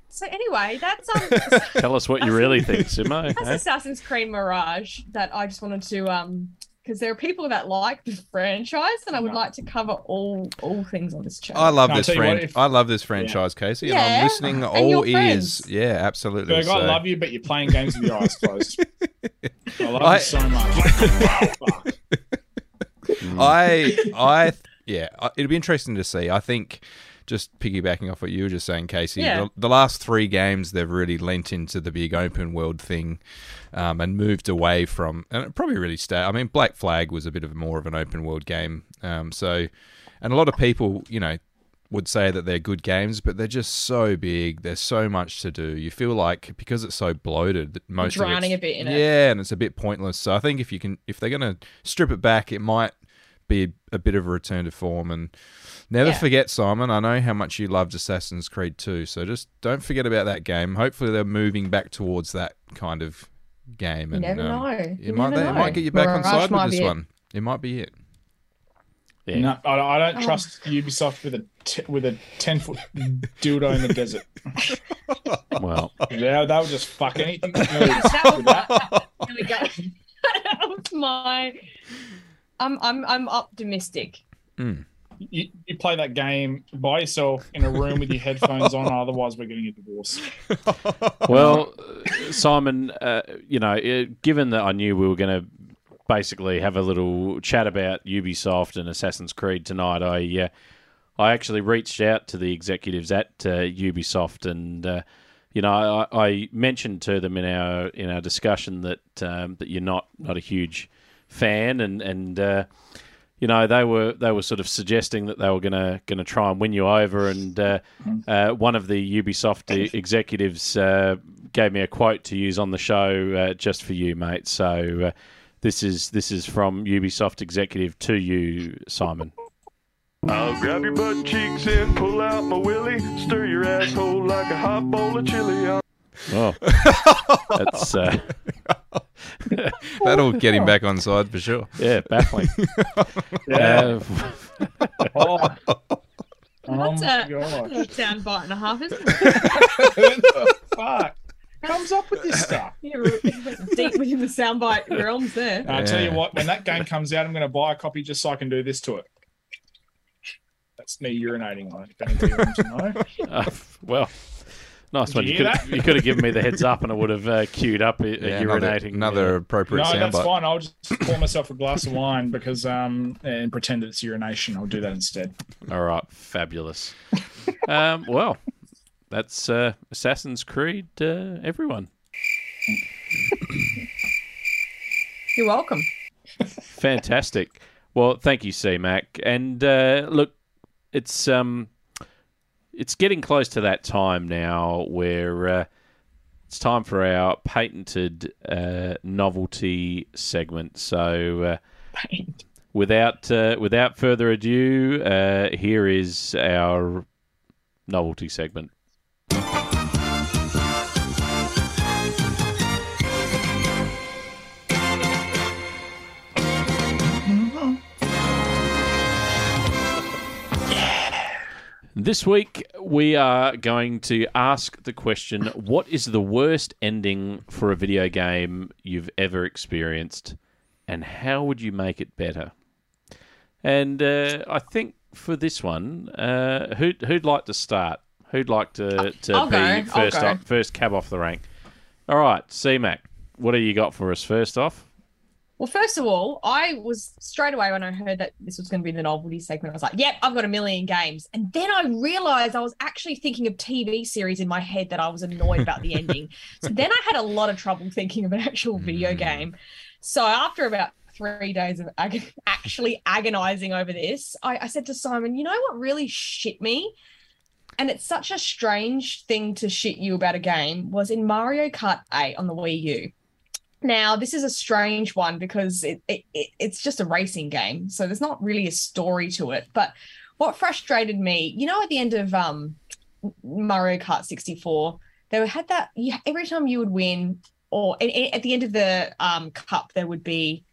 So anyway, that's um. Tell us what you really think, Simo. That's eh? Assassin's Creed Mirage that I just wanted to um because there are people that like the franchise and I would like to cover all all things on this channel. I love No, this tell you what, fran- if- I love this franchise, Casey, and Yeah, I'm listening and all your ears. friends. Yeah, absolutely. Berg, I love you, but you're playing games with your eyes closed. I love I- you so much. Fuck. I, mm. I, yeah, it'll be interesting to see. I think just piggybacking off what you were just saying, Casey, Yeah. the, the last three games they've really lent into the big open world thing um, and moved away from, and it probably really stayed. I mean, Black Flag was a bit of more of an open world game, um, so, and a lot of people, you know. Would say that they're good games, but they're just so big. There's so much to do. You feel like because it's so bloated, that most of drowning it's- a bit in it. Yeah, and it's a bit pointless. So I think if you can, if they're going to strip it back, it might be a bit of a return to form. And never Yeah. forget, Simon, I know how much you loved Assassin's Creed 2. So just don't forget about that game. Hopefully, they're moving back towards that kind of game. You And, never um, know. It You might, never it know. might get you back on side might with this it. one. It might be it. Yeah. No, I, I don't trust Ubisoft with a t- with a ten foot dildo in the desert. Well, Yeah, they'll just fuck anything. that was my, there we go. that was my I'm I'm I'm optimistic. Mm. You, you play that game by yourself in a room with your headphones on, otherwise we're getting a divorce. well, uh, Simon, uh, you know, uh, given that I knew we were going to basically have a little chat about Ubisoft and Assassin's Creed tonight, I uh, I actually reached out to the executives at uh, Ubisoft, and uh, you know, I, I mentioned to them in our in our discussion that um, that you're not not a huge fan, and and uh, you know they were they were sort of suggesting that they were gonna gonna try and win you over, and uh, uh, one of the Ubisoft executives uh, gave me a quote to use on the show uh, just for you, mate. So uh, this is this is from Ubisoft executive to you, Simon. I'll grab your butt cheeks and pull out my willy, stir your asshole like a hot bowl of chili. I'll Oh, that's uh, That'll get him back on side for sure. yeah, baffling. Yeah. Uh, Oh, That's my a, God. a sound bite and a half, isn't it? What the fuck comes up with this stuff? You're deep within the soundbite realms there. I tell you what, when that game comes out, I'm going to buy a copy just so I can do this to it. That's me urinating on it. If anybody wants to know. uh, well, nice Did one. you You could, you could have given me the heads up, and I would have uh, queued up a, a Yeah, urinating. another uh, appropriate No, that's soundbite. fine. I'll just pour myself a glass of wine because um and pretend it's urination. I'll do that instead. All right, fabulous. um, well, that's uh, Assassin's Creed. Uh, everyone, You're welcome. fantastic. Well, thank you, C Mac. And uh, look, it's um, it's getting close to that time now where uh, it's time for our patented uh, novelty segment. So. Uh, Without uh, without further ado, uh, here is our novelty segment. This week, we are going to ask the question What is the worst ending for a video game you've ever experienced, and how would you make it better? And uh, I think for this one, uh, who'd, who'd like to start? Who'd like to, to I'll be go, I'll 1st go. off, first cab off the rank? All right, C-Mac, what do you got for us first off? Well, first of all, I was straight away when I heard that this was going to be the novelty segment, I was like, yep, I've got a million games. And then I realized I was actually thinking of TV series in my head that I was annoyed about the ending. So then I had a lot of trouble thinking of an actual video mm. game. So after about three days of ag- actually agonizing over this, I, I said to Simon, you know what really shit me? And it's such a strange thing to shit you about a game was in Mario Kart 8 on the Wii U. Now, this is a strange one because it, it, it it's just a racing game, so there's not really a story to it. But what frustrated me, you know, at the end of um Mario Kart 64, they had that you, every time you would win, or and- and at the end of the um cup, there would be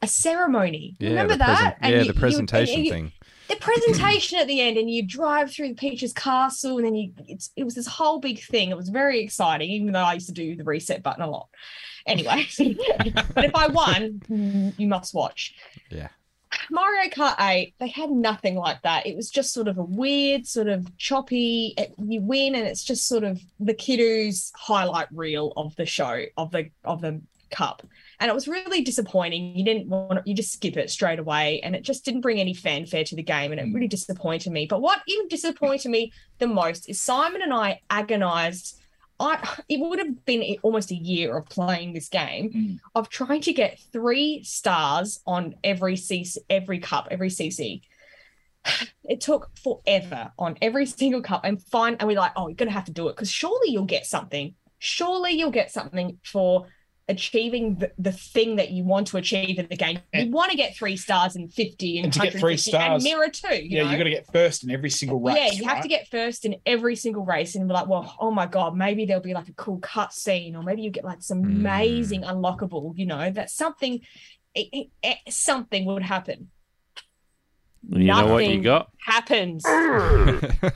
a ceremony. Yeah, Remember that? yeah, you- the presentation you- thing. the presentation at the end and you drive through Peach's castle and then you it's, it was this whole big thing it was very exciting even though I used to do the reset button a lot anyway. But if I won you must watch. Yeah. Mario Kart 8 they had nothing like that. It was just sort of a weird sort of choppy it, you win and it's just sort of the kiddos highlight reel of the show of the of the cup. And it was really disappointing. You didn't want you just skip it straight away and it just didn't bring any fanfare to the game and it really disappointed me. But what even disappointed me the most is simon and i agonized I, it would have been almost a year of playing this game mm. of trying to get three stars on every CC, every cup, every CC. It took forever on every single cup, and fine. And we're like, oh, you're gonna have to do it because surely you'll get something. Surely you'll get something for achieving the, the thing that you want to achieve in the game. You want to get three stars and 50 and, And to get three stars, and mirror too. You yeah, know? you got to get first in every single race. Yeah, you have to get first in every single race, and be like, well, oh my god, maybe there'll be like a cool cut scene, or maybe you get like some hmm. amazing unlockable. You know, that something, it- it- something would happen. You know what you got? Happens.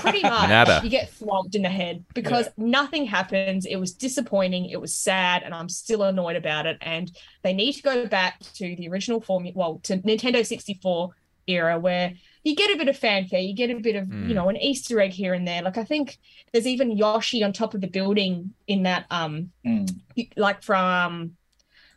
Pretty much, Nada. you get flomped in the head because nothing happens. It was disappointing. It was sad, and I'm still annoyed about it. And they need to go back to the original formula, well, to Nintendo 64 era where you get a bit of fanfare, you get a bit of, Mm. you know, an Easter egg here and there. Like I think there's even Yoshi on top of the building in that, um, like from.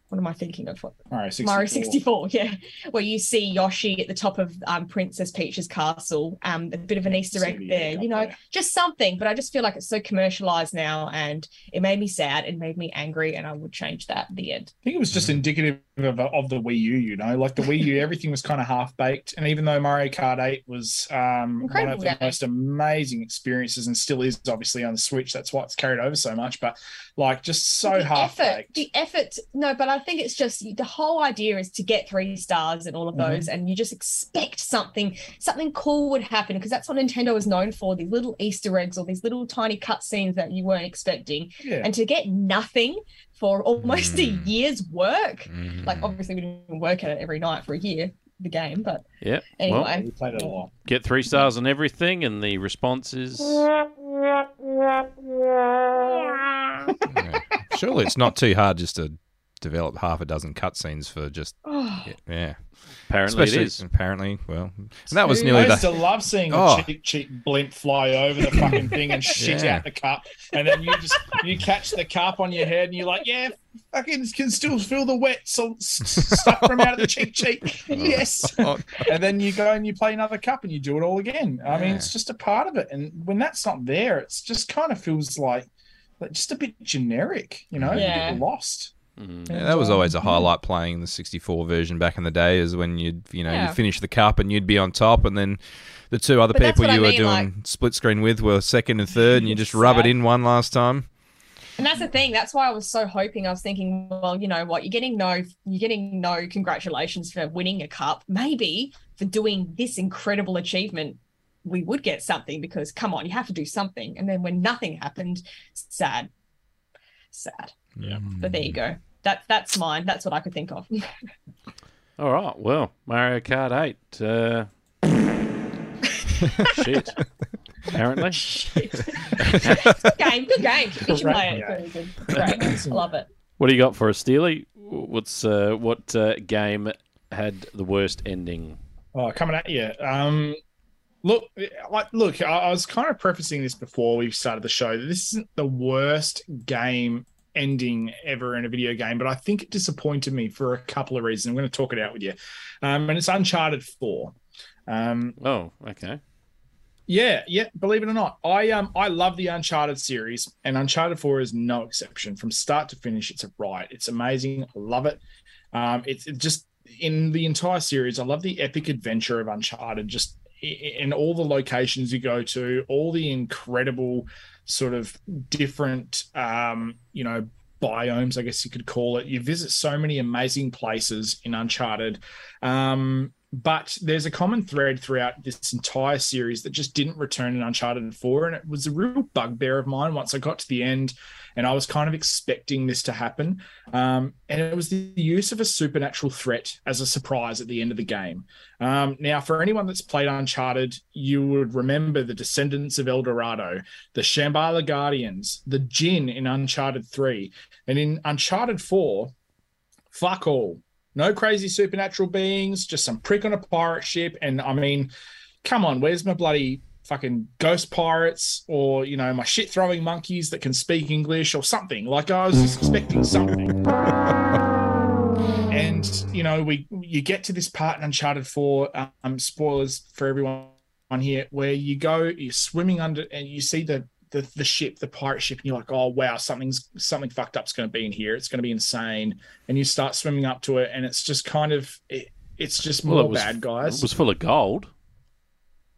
What am I thinking of? What Mario 64. Mario 64, yeah. Where you see Yoshi at the top of um, Princess Peach's castle. Um, a bit of an Easter egg the there, you know, there. just something. But I just feel like it's so commercialized now and it made me sad. It made me angry, and I would change that at the end. I think it was just indicative of, of the Wii U, you know, like the Wii U, everything was kind of half baked. And even though Mario Kart 8 was um, one of the game. most amazing experiences and still is obviously on the Switch, that's why it's carried over so much, but like just so the half baked. the effort. No, but I think it's just the whole idea is to get three stars and all of Mhm. those, and you just expect something, something cool would happen because that's what Nintendo is known for: these little Easter eggs or these little tiny cutscenes that you weren't expecting, Yeah. and to get nothing for almost a Mm. year's work. Like obviously we didn't work at it every night for a year, the game, but Yeah. Anyway. Well, We played it a lot. get three stars on everything, and the response is Surely it's not too hard just to develop half a dozen cutscenes for just Oh. yeah. yeah. Apparently Especially- is. Apparently, well, and that was nearly. I used the. to love seeing Oh. the cheap, cheap blimp fly over the fucking thing and shit Yeah. out the cup, and then you just you catch the cup on your head and you're like, yeah, fucking can still feel the wet so, s- stuff from out of the cheek cheek. Oh. Yes, and then you go and you play another cup and you do it all again. I mean, it's just a part of it, and when that's not there, it's just kind of feels like, like just a bit generic, you know, Yeah. you get lost. Mm. Yeah, that was um, always a highlight playing the 64 version back in the day, is when you'd you know Yeah. you'd finish the cup and you'd be on top, and then the two other But people what I you were mean, doing like- split screen with were second and third, and you just rub it in one last time. And that's the thing. That's why I was so hoping. I was thinking, well, you know what? You're getting no, you're getting no congratulations for winning a cup. Maybe for doing this incredible achievement, we would get something because come on, you have to do something. And then when nothing happened, sad, sad. Yeah. But there you go. That that's mine. That's what I could think of. all right. Well, Mario Kart Eight. Uh, Shit. Apparently. good game, good game. You should play it. Really good. Great. Love it. What do you got for us, Steely? What's uh, what uh, game had the worst ending? Oh, coming at you. Um, look, like, look. I, I was kind of prefacing this before we started the show. This isn't the worst game ending ever in a video game, but I think it disappointed me for a couple of reasons. I'm going to talk it out with you. Um, and it's Uncharted Four. Um, oh, okay. Yeah, yeah. Believe it or not, I um I love the Uncharted series, and Uncharted Four is no exception. From start to finish, it's a riot. It's amazing. I love it. Um, it's it just in the entire series. I love the epic adventure of Uncharted. Just in all the locations you go to, all the incredible sort of different, um, you know, biomes, I guess you could call it. You visit so many amazing places in Uncharted. Um, but there's a common thread throughout this entire series that just didn't return in Uncharted 4. And it was a real bugbear of mine once I got to the end and I was kind of expecting this to happen. Um, and it was the use of a supernatural threat as a surprise at the end of the game. Um, now, for anyone that's played Uncharted, you would remember the Descendants of El Dorado, the Shambhala Guardians, the Jinn in Uncharted 3. And in Uncharted 4, fuck all. No crazy supernatural beings, just some prick on a pirate ship. And I mean, come on, where's my bloody fucking ghost pirates or, you know, my shit throwing monkeys that can speak English or something? Like I was expecting something. and, you know, we you get to this part in Uncharted 4, um, spoilers for everyone on here, where you go, you're swimming under and you see the the, the ship, the pirate ship, and you're like, oh wow, something's something fucked up's going to be in here. It's going to be insane. And you start swimming up to it, and it's just kind of it, it's just more Well, it was- bad guys. It was full of gold.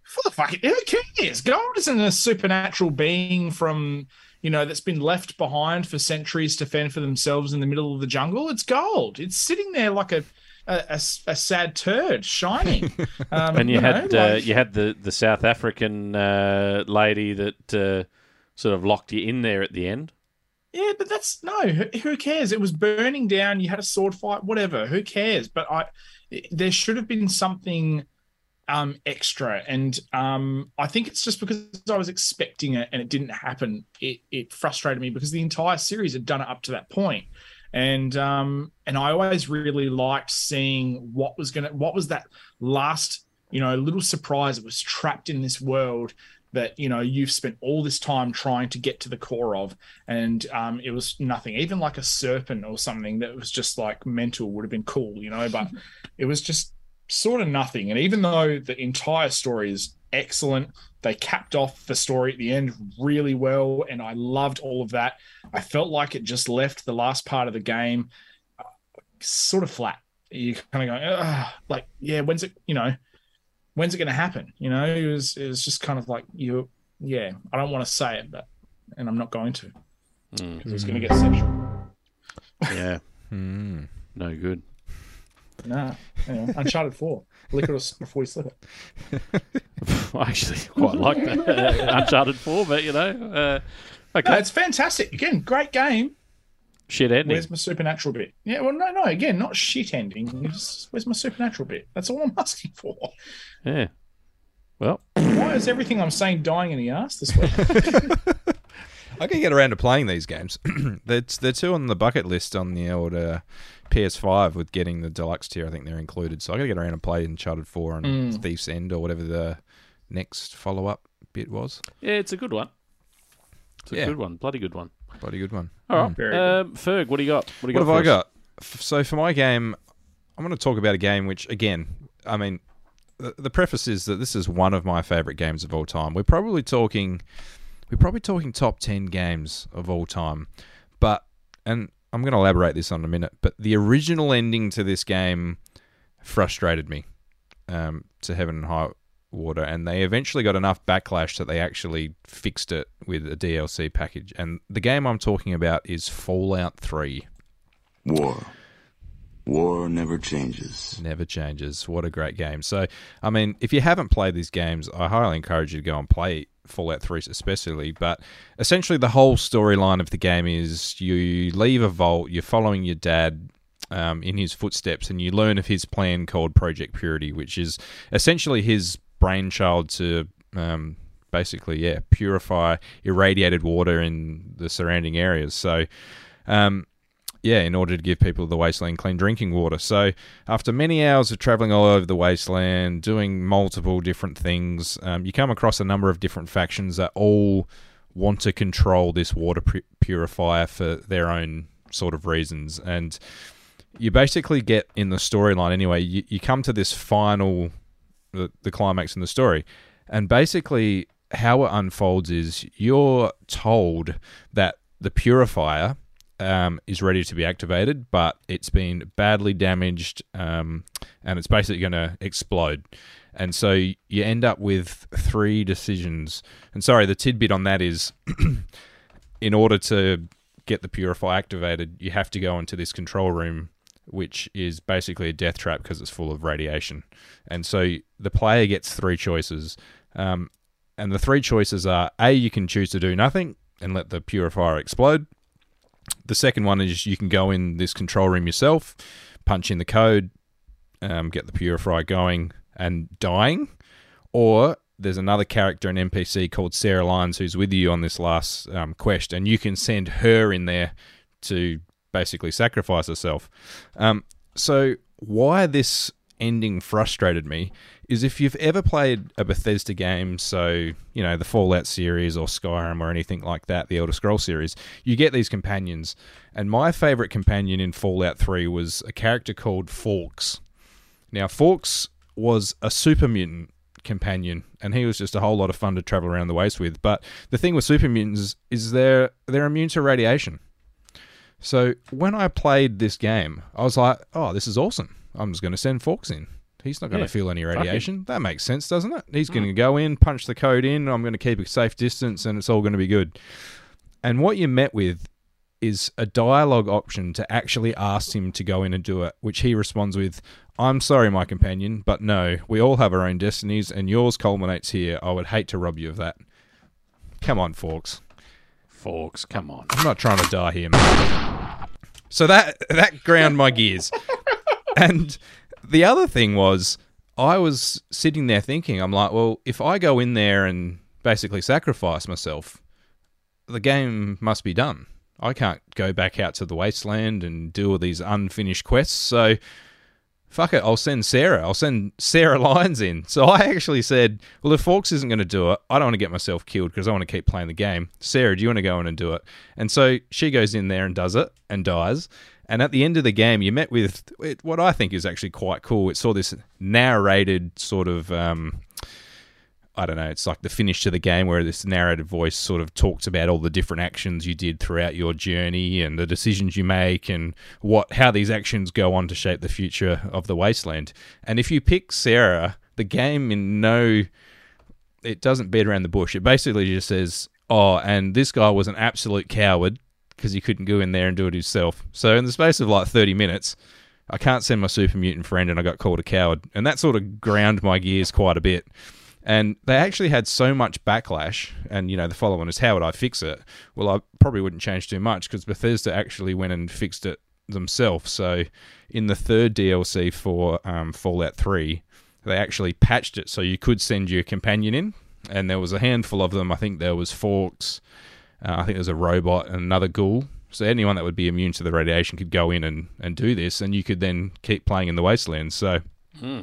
full of fucking who cares? Gold isn't a supernatural being from you know that's been left behind for centuries to fend for themselves in the middle of the jungle. It's gold. It's sitting there like a a, a- a sad turd shining. Um, and you, know, had uh, like- you had the the South African uh, lady that uh, sort of locked you in there at the end. Yeah, but that's no. Who, cares? It was burning down. You had a sword fight, whatever. Who cares? But I, there should have been something um extra, and um I think it's just because I was expecting it and it didn't happen. It it frustrated me because the entire series had done it up to that point, and um and I always really liked seeing what was gonna what was that last you know little surprise that was trapped in this world that you know you've spent all this time trying to get to the core of. And um, it was nothing. Even like a serpent or something that was just like mental would have been cool you know but it was just sort of nothing. And even though the entire story is excellent they capped off the story at the end really well and i loved all of that. I felt like it just left the last part of the game uh, sort of flat. You kind of go like yeah when's it you know when's it going to happen? You know, it was it was just kind of like you, yeah. I don't want to say it, but and I'm not going to because it's going to get sexual. Yeah. Hmm. No good. Nah, anyway, Uncharted Four. Lick it before you slip it. I actually quite like that Uncharted Four, but you know, uh, okay, No, it's fantastic. Again, great game. Shit ending. Where's my supernatural bit? Yeah, well, no, no. Again, not shit ending. Just, where's my supernatural bit? That's all I'm asking for. Yeah. Well, Why is everything I'm saying dying in the ass this week? I can get around to playing these games. they're, they're two on the bucket list on the old uh, PS5 with getting the deluxe tier. I think they're included. So I got to get around and play Uncharted 4 and Mm. Thief's End or whatever the next follow up bit was. yeah, it's a good one. It's a Yeah. good one. Bloody good one. Bloody good one. All right, Mm. um, Ferg, what do you got? What do you What got? have I us? got? F- So for my game, I'm going to talk about a game which, again, I mean, the, the preface is that this is one of my favorite games of all time. We're probably talking, we're probably talking top ten games of all time, but and I'm going to elaborate this on in a minute. But the original ending to this game frustrated me um, to heaven and high water, and they eventually got enough backlash that they actually fixed it with a DLC package. And the game I'm talking about is Fallout Three. War. War never changes. Never changes. What a great game. So, I mean, if you haven't played these games, I highly encourage you to go and play Fallout 3 especially. But essentially, the whole storyline of the game is you leave a vault, you're following your dad um, in his footsteps, and you learn of his plan called Project Purity, which is essentially his brainchild to um, basically, yeah, purify irradiated water in the surrounding areas. So, um, yeah, in order to give people of the wasteland clean drinking water. So, after many hours of traveling all over the wasteland, doing multiple different things, um, you come across a number of different factions that all want to control this water pu- purifier for their own sort of reasons. And you basically get in the storyline anyway, you, you come to this final, the, the climax in the story. And basically, how it unfolds is you're told that the purifier um, is ready to be activated, but it's been badly damaged um, and it's basically going to explode. And so you end up with three decisions. And sorry, the tidbit on that is in order to get the purify activated, you have to go into this control room, which is basically a death trap because it's full of radiation. And so the player gets three choices. Um, and the three choices are A, you can choose to do nothing and let the purifier explode. The second one is you can go in this control room yourself, punch in the code, um, get the purifier going, and dying. Or there's another character, an NPC called Sarah Lyons, who's with you on this last um, quest, and you can send her in there to basically sacrifice herself. Um, so, why this ending frustrated me is if you've ever played a Bethesda game, so, you know, the Fallout series or Skyrim or anything like that, the Elder Scroll series, you get these companions. And my favorite companion in Fallout 3 was a character called Fawkes. Now, Fawkes was a super mutant companion, and he was just a whole lot of fun to travel around the waste with. But the thing with super mutants is they're they're immune to radiation. So when I played this game, I was like, "Oh, this is awesome! I'm just going to send Fawkes in. He's not going to Yeah. feel any radiation. That makes sense, doesn't it? He's going to mm. go in, punch the code in. I'm going to keep a safe distance, and it's all going to be good." And what you're met with is a dialogue option to actually ask him to go in and do it, which he responds with, I'm sorry, my companion, but no, we all have our own destinies, and yours culminates here. I would hate to rob you of that. Come on, Fawkes. Fawkes, come on. I'm not trying to die here, man. So that that ground my gears. and the other thing was, I was sitting there thinking, I'm like, well, if I go in there and basically sacrifice myself, the game must be done. I can't go back out to the wasteland and do all these unfinished quests. So fuck it, I'll send Sarah. I'll send Sarah Lyons in. So I actually said, well, if Fawkes isn't going to do it, I don't want to get myself killed because I want to keep playing the game. Sarah, do you want to go in and do it? And so she goes in there and does it and dies. And at the end of the game, you met with what I think is actually quite cool. It saw this narrated sort of. Um, I don't know, it's like the finish to the game where this narrated voice sort of talks about all the different actions you did throughout your journey and the decisions you make and what how these actions go on to shape the future of the wasteland. And if you pick Sarah, the game in no it doesn't beat around the bush. It basically just says, "Oh, and this guy was an absolute coward because he couldn't go in there and do it himself." So in the space of like 30 minutes, I can't send my super mutant friend and I got called a coward. And that sort of ground my gears quite a bit. And they actually had so much backlash, and you know the follow on is how would I fix it? Well, I probably wouldn't change too much because Bethesda actually went and fixed it themselves. So, in the third DLC for um, Fallout Three, they actually patched it so you could send your companion in, and there was a handful of them. I think there was Fawkes, uh, I think there's a robot and another ghoul. So anyone that would be immune to the radiation could go in and, and do this, and you could then keep playing in the wasteland. So Hmm.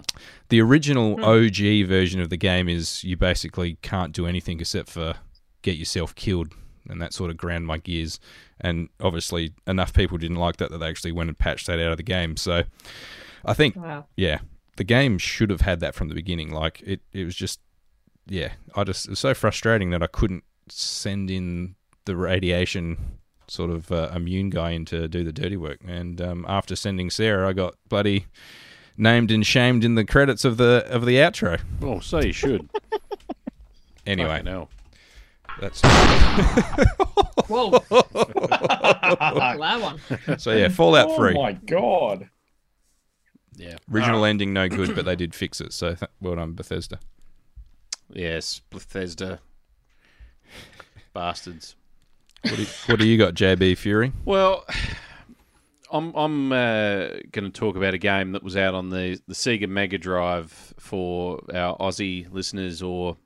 the original OG version of the game is you basically can't do anything except for get yourself killed, and that sort of ground my gears. And obviously, enough people didn't like that that they actually went and patched that out of the game. So I think, Wow. yeah, the game should have had that from the beginning. Like it, it was just, yeah, I just it was so frustrating that I couldn't send in the radiation sort of uh, immune guy in to do the dirty work. And um, after sending Sarah, I got bloody named and shamed in the credits of the of the outro. Oh, so you should. Anyway, Fucking hell. that's Whoa. Loud one. so yeah, Fallout Oh Three. my god. Yeah. Original ah. ending no good, but they did fix it. So th- well done, Bethesda. Yes, Bethesda. Bastards. What do, you, what do you got, JB Fury? Well, I'm I'm uh, going to talk about a game that was out on the the Sega Mega Drive for our Aussie listeners, or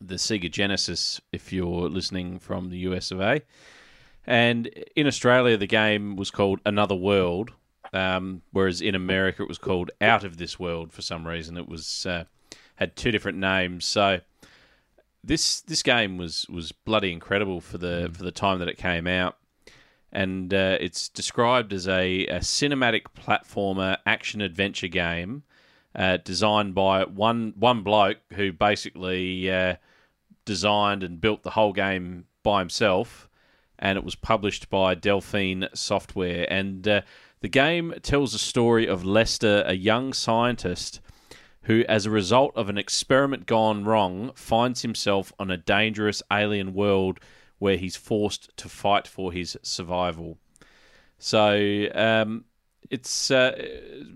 the Sega Genesis if you're listening from the US of A. And in Australia, the game was called Another World, um, whereas in America it was called Out of This World for some reason. It was uh, had two different names. So this this game was was bloody incredible for the for the time that it came out, and uh, it's described as a, a cinematic platformer action adventure game uh, designed by one one bloke who basically uh, designed and built the whole game by himself, and it was published by Delphine Software. And uh, the game tells the story of Lester, a young scientist who, as a result of an experiment gone wrong, finds himself on a dangerous alien world where he's forced to fight for his survival. So um, it's a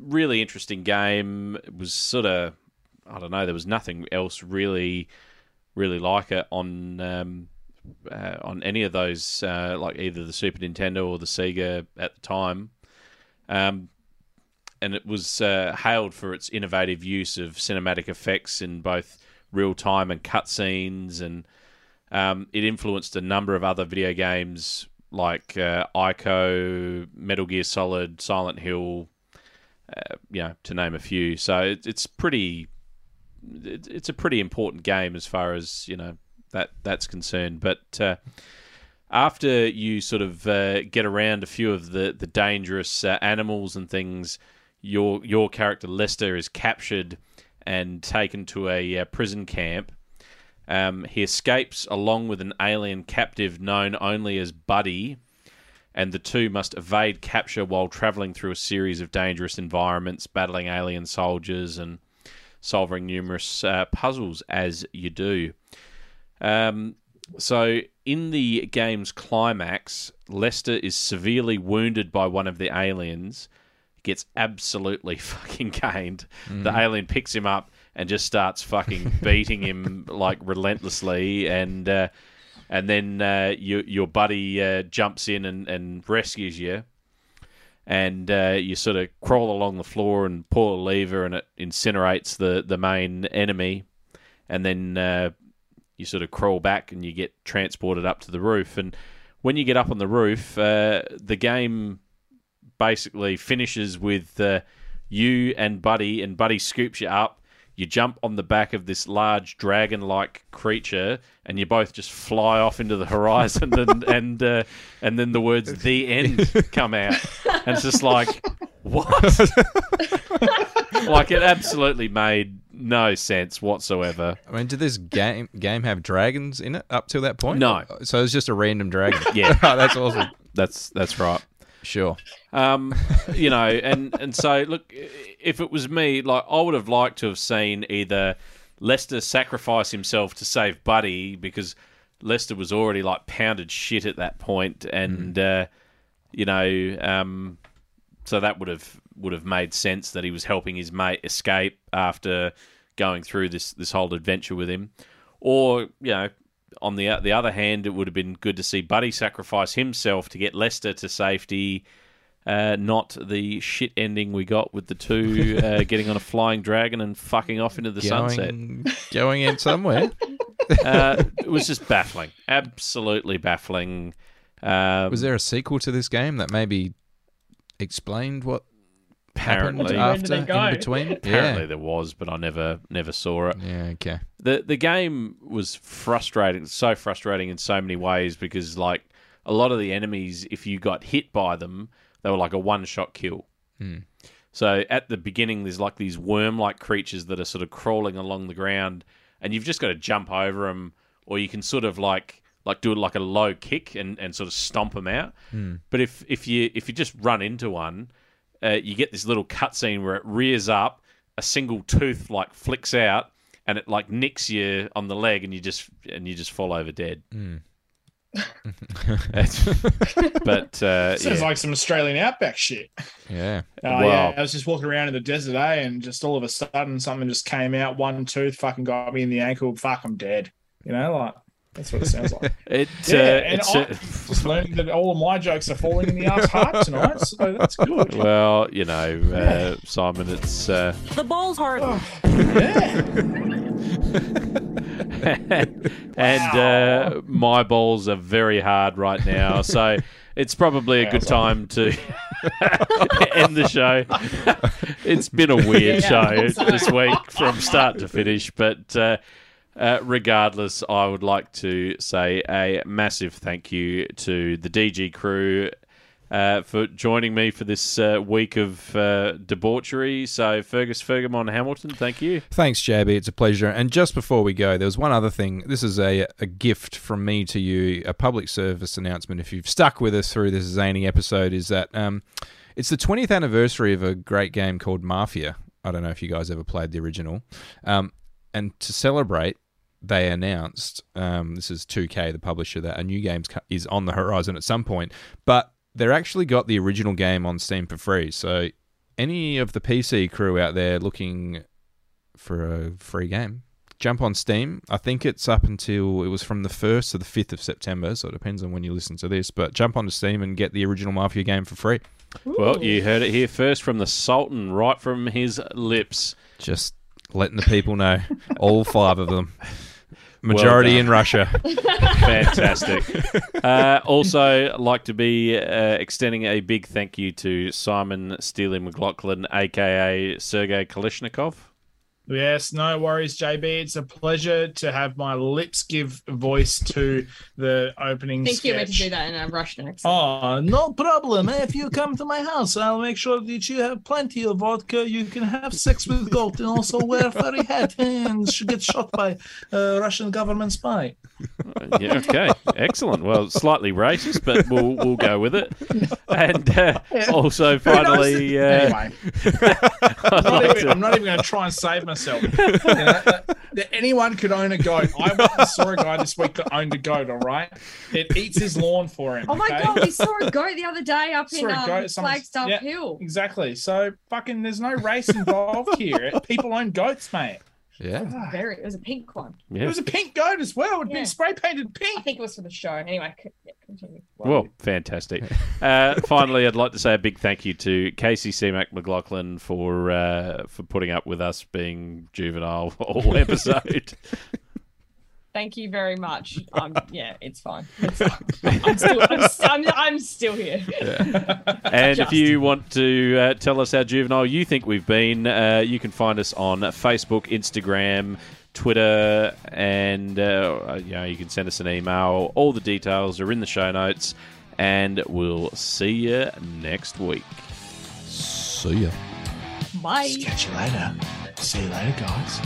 really interesting game. It was sort of, I don't know, there was nothing else really, really like it on. Um, uh, on any of those, uh, like either the Super Nintendo or the Sega at the time, um, and it was uh, hailed for its innovative use of cinematic effects in both real time and cutscenes, and um, it influenced a number of other video games like uh, Ico, Metal Gear Solid, Silent Hill, uh, you know, to name a few. So it, it's pretty, it, it's a pretty important game as far as you know that that's concerned. But uh, after you sort of uh, get around a few of the the dangerous uh, animals and things, your your character Lester is captured and taken to a uh, prison camp. Um, he escapes along with an alien captive known only as Buddy, and the two must evade capture while traveling through a series of dangerous environments, battling alien soldiers and solving numerous uh, puzzles as you do. Um, so, in the game's climax, Lester is severely wounded by one of the aliens, gets absolutely fucking caned. The Mhm. alien picks him up and just starts fucking beating him like relentlessly, and uh, and then uh, your your buddy uh, jumps in and, and rescues you. And uh, you sort of crawl along the floor and pull a lever, and it incinerates the, the main enemy. And then uh, you sort of crawl back and you get transported up to the roof. And when you get up on the roof, uh, the game basically finishes with uh, you and Buddy, and Buddy scoops you up. You jump on the back of this large dragon-like creature, and you both just fly off into the horizon, and and uh, and then the words "the end" come out, and it's just like what? like it absolutely made no sense whatsoever. I mean, did this game game have dragons in it up till that point? No. So it was just a random dragon. Yeah, that's awesome. That's that's right. Sure. Um, you know, and and so look, if it was me, like I would have liked to have seen either Lester sacrifice himself to save Buddy because Lester was already like pounded shit at that point, and uh, you know, um, so that would have would have made sense that he was helping his mate escape after going through this this whole adventure with him, or you know. On the the other hand, it would have been good to see Buddy sacrifice himself to get Lester to safety, uh, not the shit ending we got with the two uh, getting on a flying dragon and fucking off into the sunset. Going- going in somewhere. uh, it was just baffling, absolutely baffling. Um, Was there a sequel to this game that maybe explained what happened apparently after in between? Apparently yeah. there was, but I never never saw it. Yeah, okay. The the game was frustrating, so frustrating in so many ways because like a lot of the enemies, if you got hit by them, they were like a one shot kill. Hmm. So at the beginning, there's like these worm like creatures that are sort of crawling along the ground, and you've just got to jump over them, or you can sort of like like do it like a low kick and, and sort of stomp them out. Hmm. But if if you if you just run into one, uh, you get this little cutscene where it rears up, a single tooth like flicks out, and it like nicks you on the leg, and you just and you just fall over dead. Hmm. It's- but uh, Sounds yeah. like some Australian outback shit. Yeah. Oh yeah, I was just walking around in the desert, eh, and just all of a sudden something just came out, one tooth fucking got me in the ankle. Fuck, I'm dead. You know, like That's what it sounds like. It, yeah, uh, and it's, I uh, just learned that all of my jokes are falling in the ass hard tonight, so that's good. Well, you know, uh, Simon, it's. Uh, The ball's hardened. And uh, my balls are very hard right now, so it's probably a Yeah, good time to end the show. it's been a weird Yeah, show this week from start to finish, but uh, uh, regardless, I would like to say a massive thank you to the DG crew. Uh, for joining me for this uh, week of uh, debauchery. So, Fergus Fergamon Hamilton, thank you. Thanks, JB. It's a pleasure. And just before we go, there was one other thing. This is a, a gift from me to you, a public service announcement. If you've stuck with us through this zany episode, is that um, it's the 20th anniversary of a great game called Mafia. I don't know if you guys ever played the original. Um, and to celebrate, they announced um, this is 2K, the publisher, that a new game is on the horizon at some point. But they're actually got the original game on Steam for free. So any of the PC crew out there looking for a free game, jump on Steam. I think it's up until it was from the 1st to the 5th of September, so it depends on when you listen to this. But jump onto Steam and get the original Mafia game for free. Well, you heard it here first from the Sultan, right from his lips. Just letting the people know, all five of them. Majority Well in. Russia. Fantastic. uh, also, like to be uh, extending a big thank you to Simon Steely McLaughlin, aka Sergei Kalishnikov. Yes, no worries, JB. It's a pleasure to have my lips give voice to the opening Thank think you're meant to do that in a Russian accent. Oh, no problem. If you come to my house, I'll make sure that you have plenty of vodka. You can have sex with goat and also wear a furry hat and should get shot by a Russian government spy. Yeah, okay, excellent. Well, slightly racist, but we'll we'll go with it. And uh, also, finally, uh, Anyway. I'd I'm not, even, I'm not even going to try and save myself. You know, that- that anyone could own a goat. I saw a guy this week that owned a goat. All right, it eats his lawn for him. Oh my okay? god, we saw a goat the other day up in um, Flagstaff yeah, Hill. Exactly. So fucking, there's no race involved here. People own goats, mate. Yeah. Very, it was a pink one. It was a pink goat as well. It'd Yeah. been spray painted pink. I think it was for the show. Anyway, c- yeah, continue. Well, fantastic. Uh, finally, I'd like to say a big thank you to Casey C-Mac McLaughlin for uh, for putting up with us being juvenile all episode. Thank you very much. Um, yeah, it's fine. It's fine. I'm still, I'm, I'm, I'm still here. And if you want to uh, tell us how juvenile you think we've been, uh, you can find us on Facebook, Instagram, Twitter, and uh, you know you can send us an email. All the details are in the show notes, and we'll see you next week. See ya. Bye. Catch you later. See you later, guys.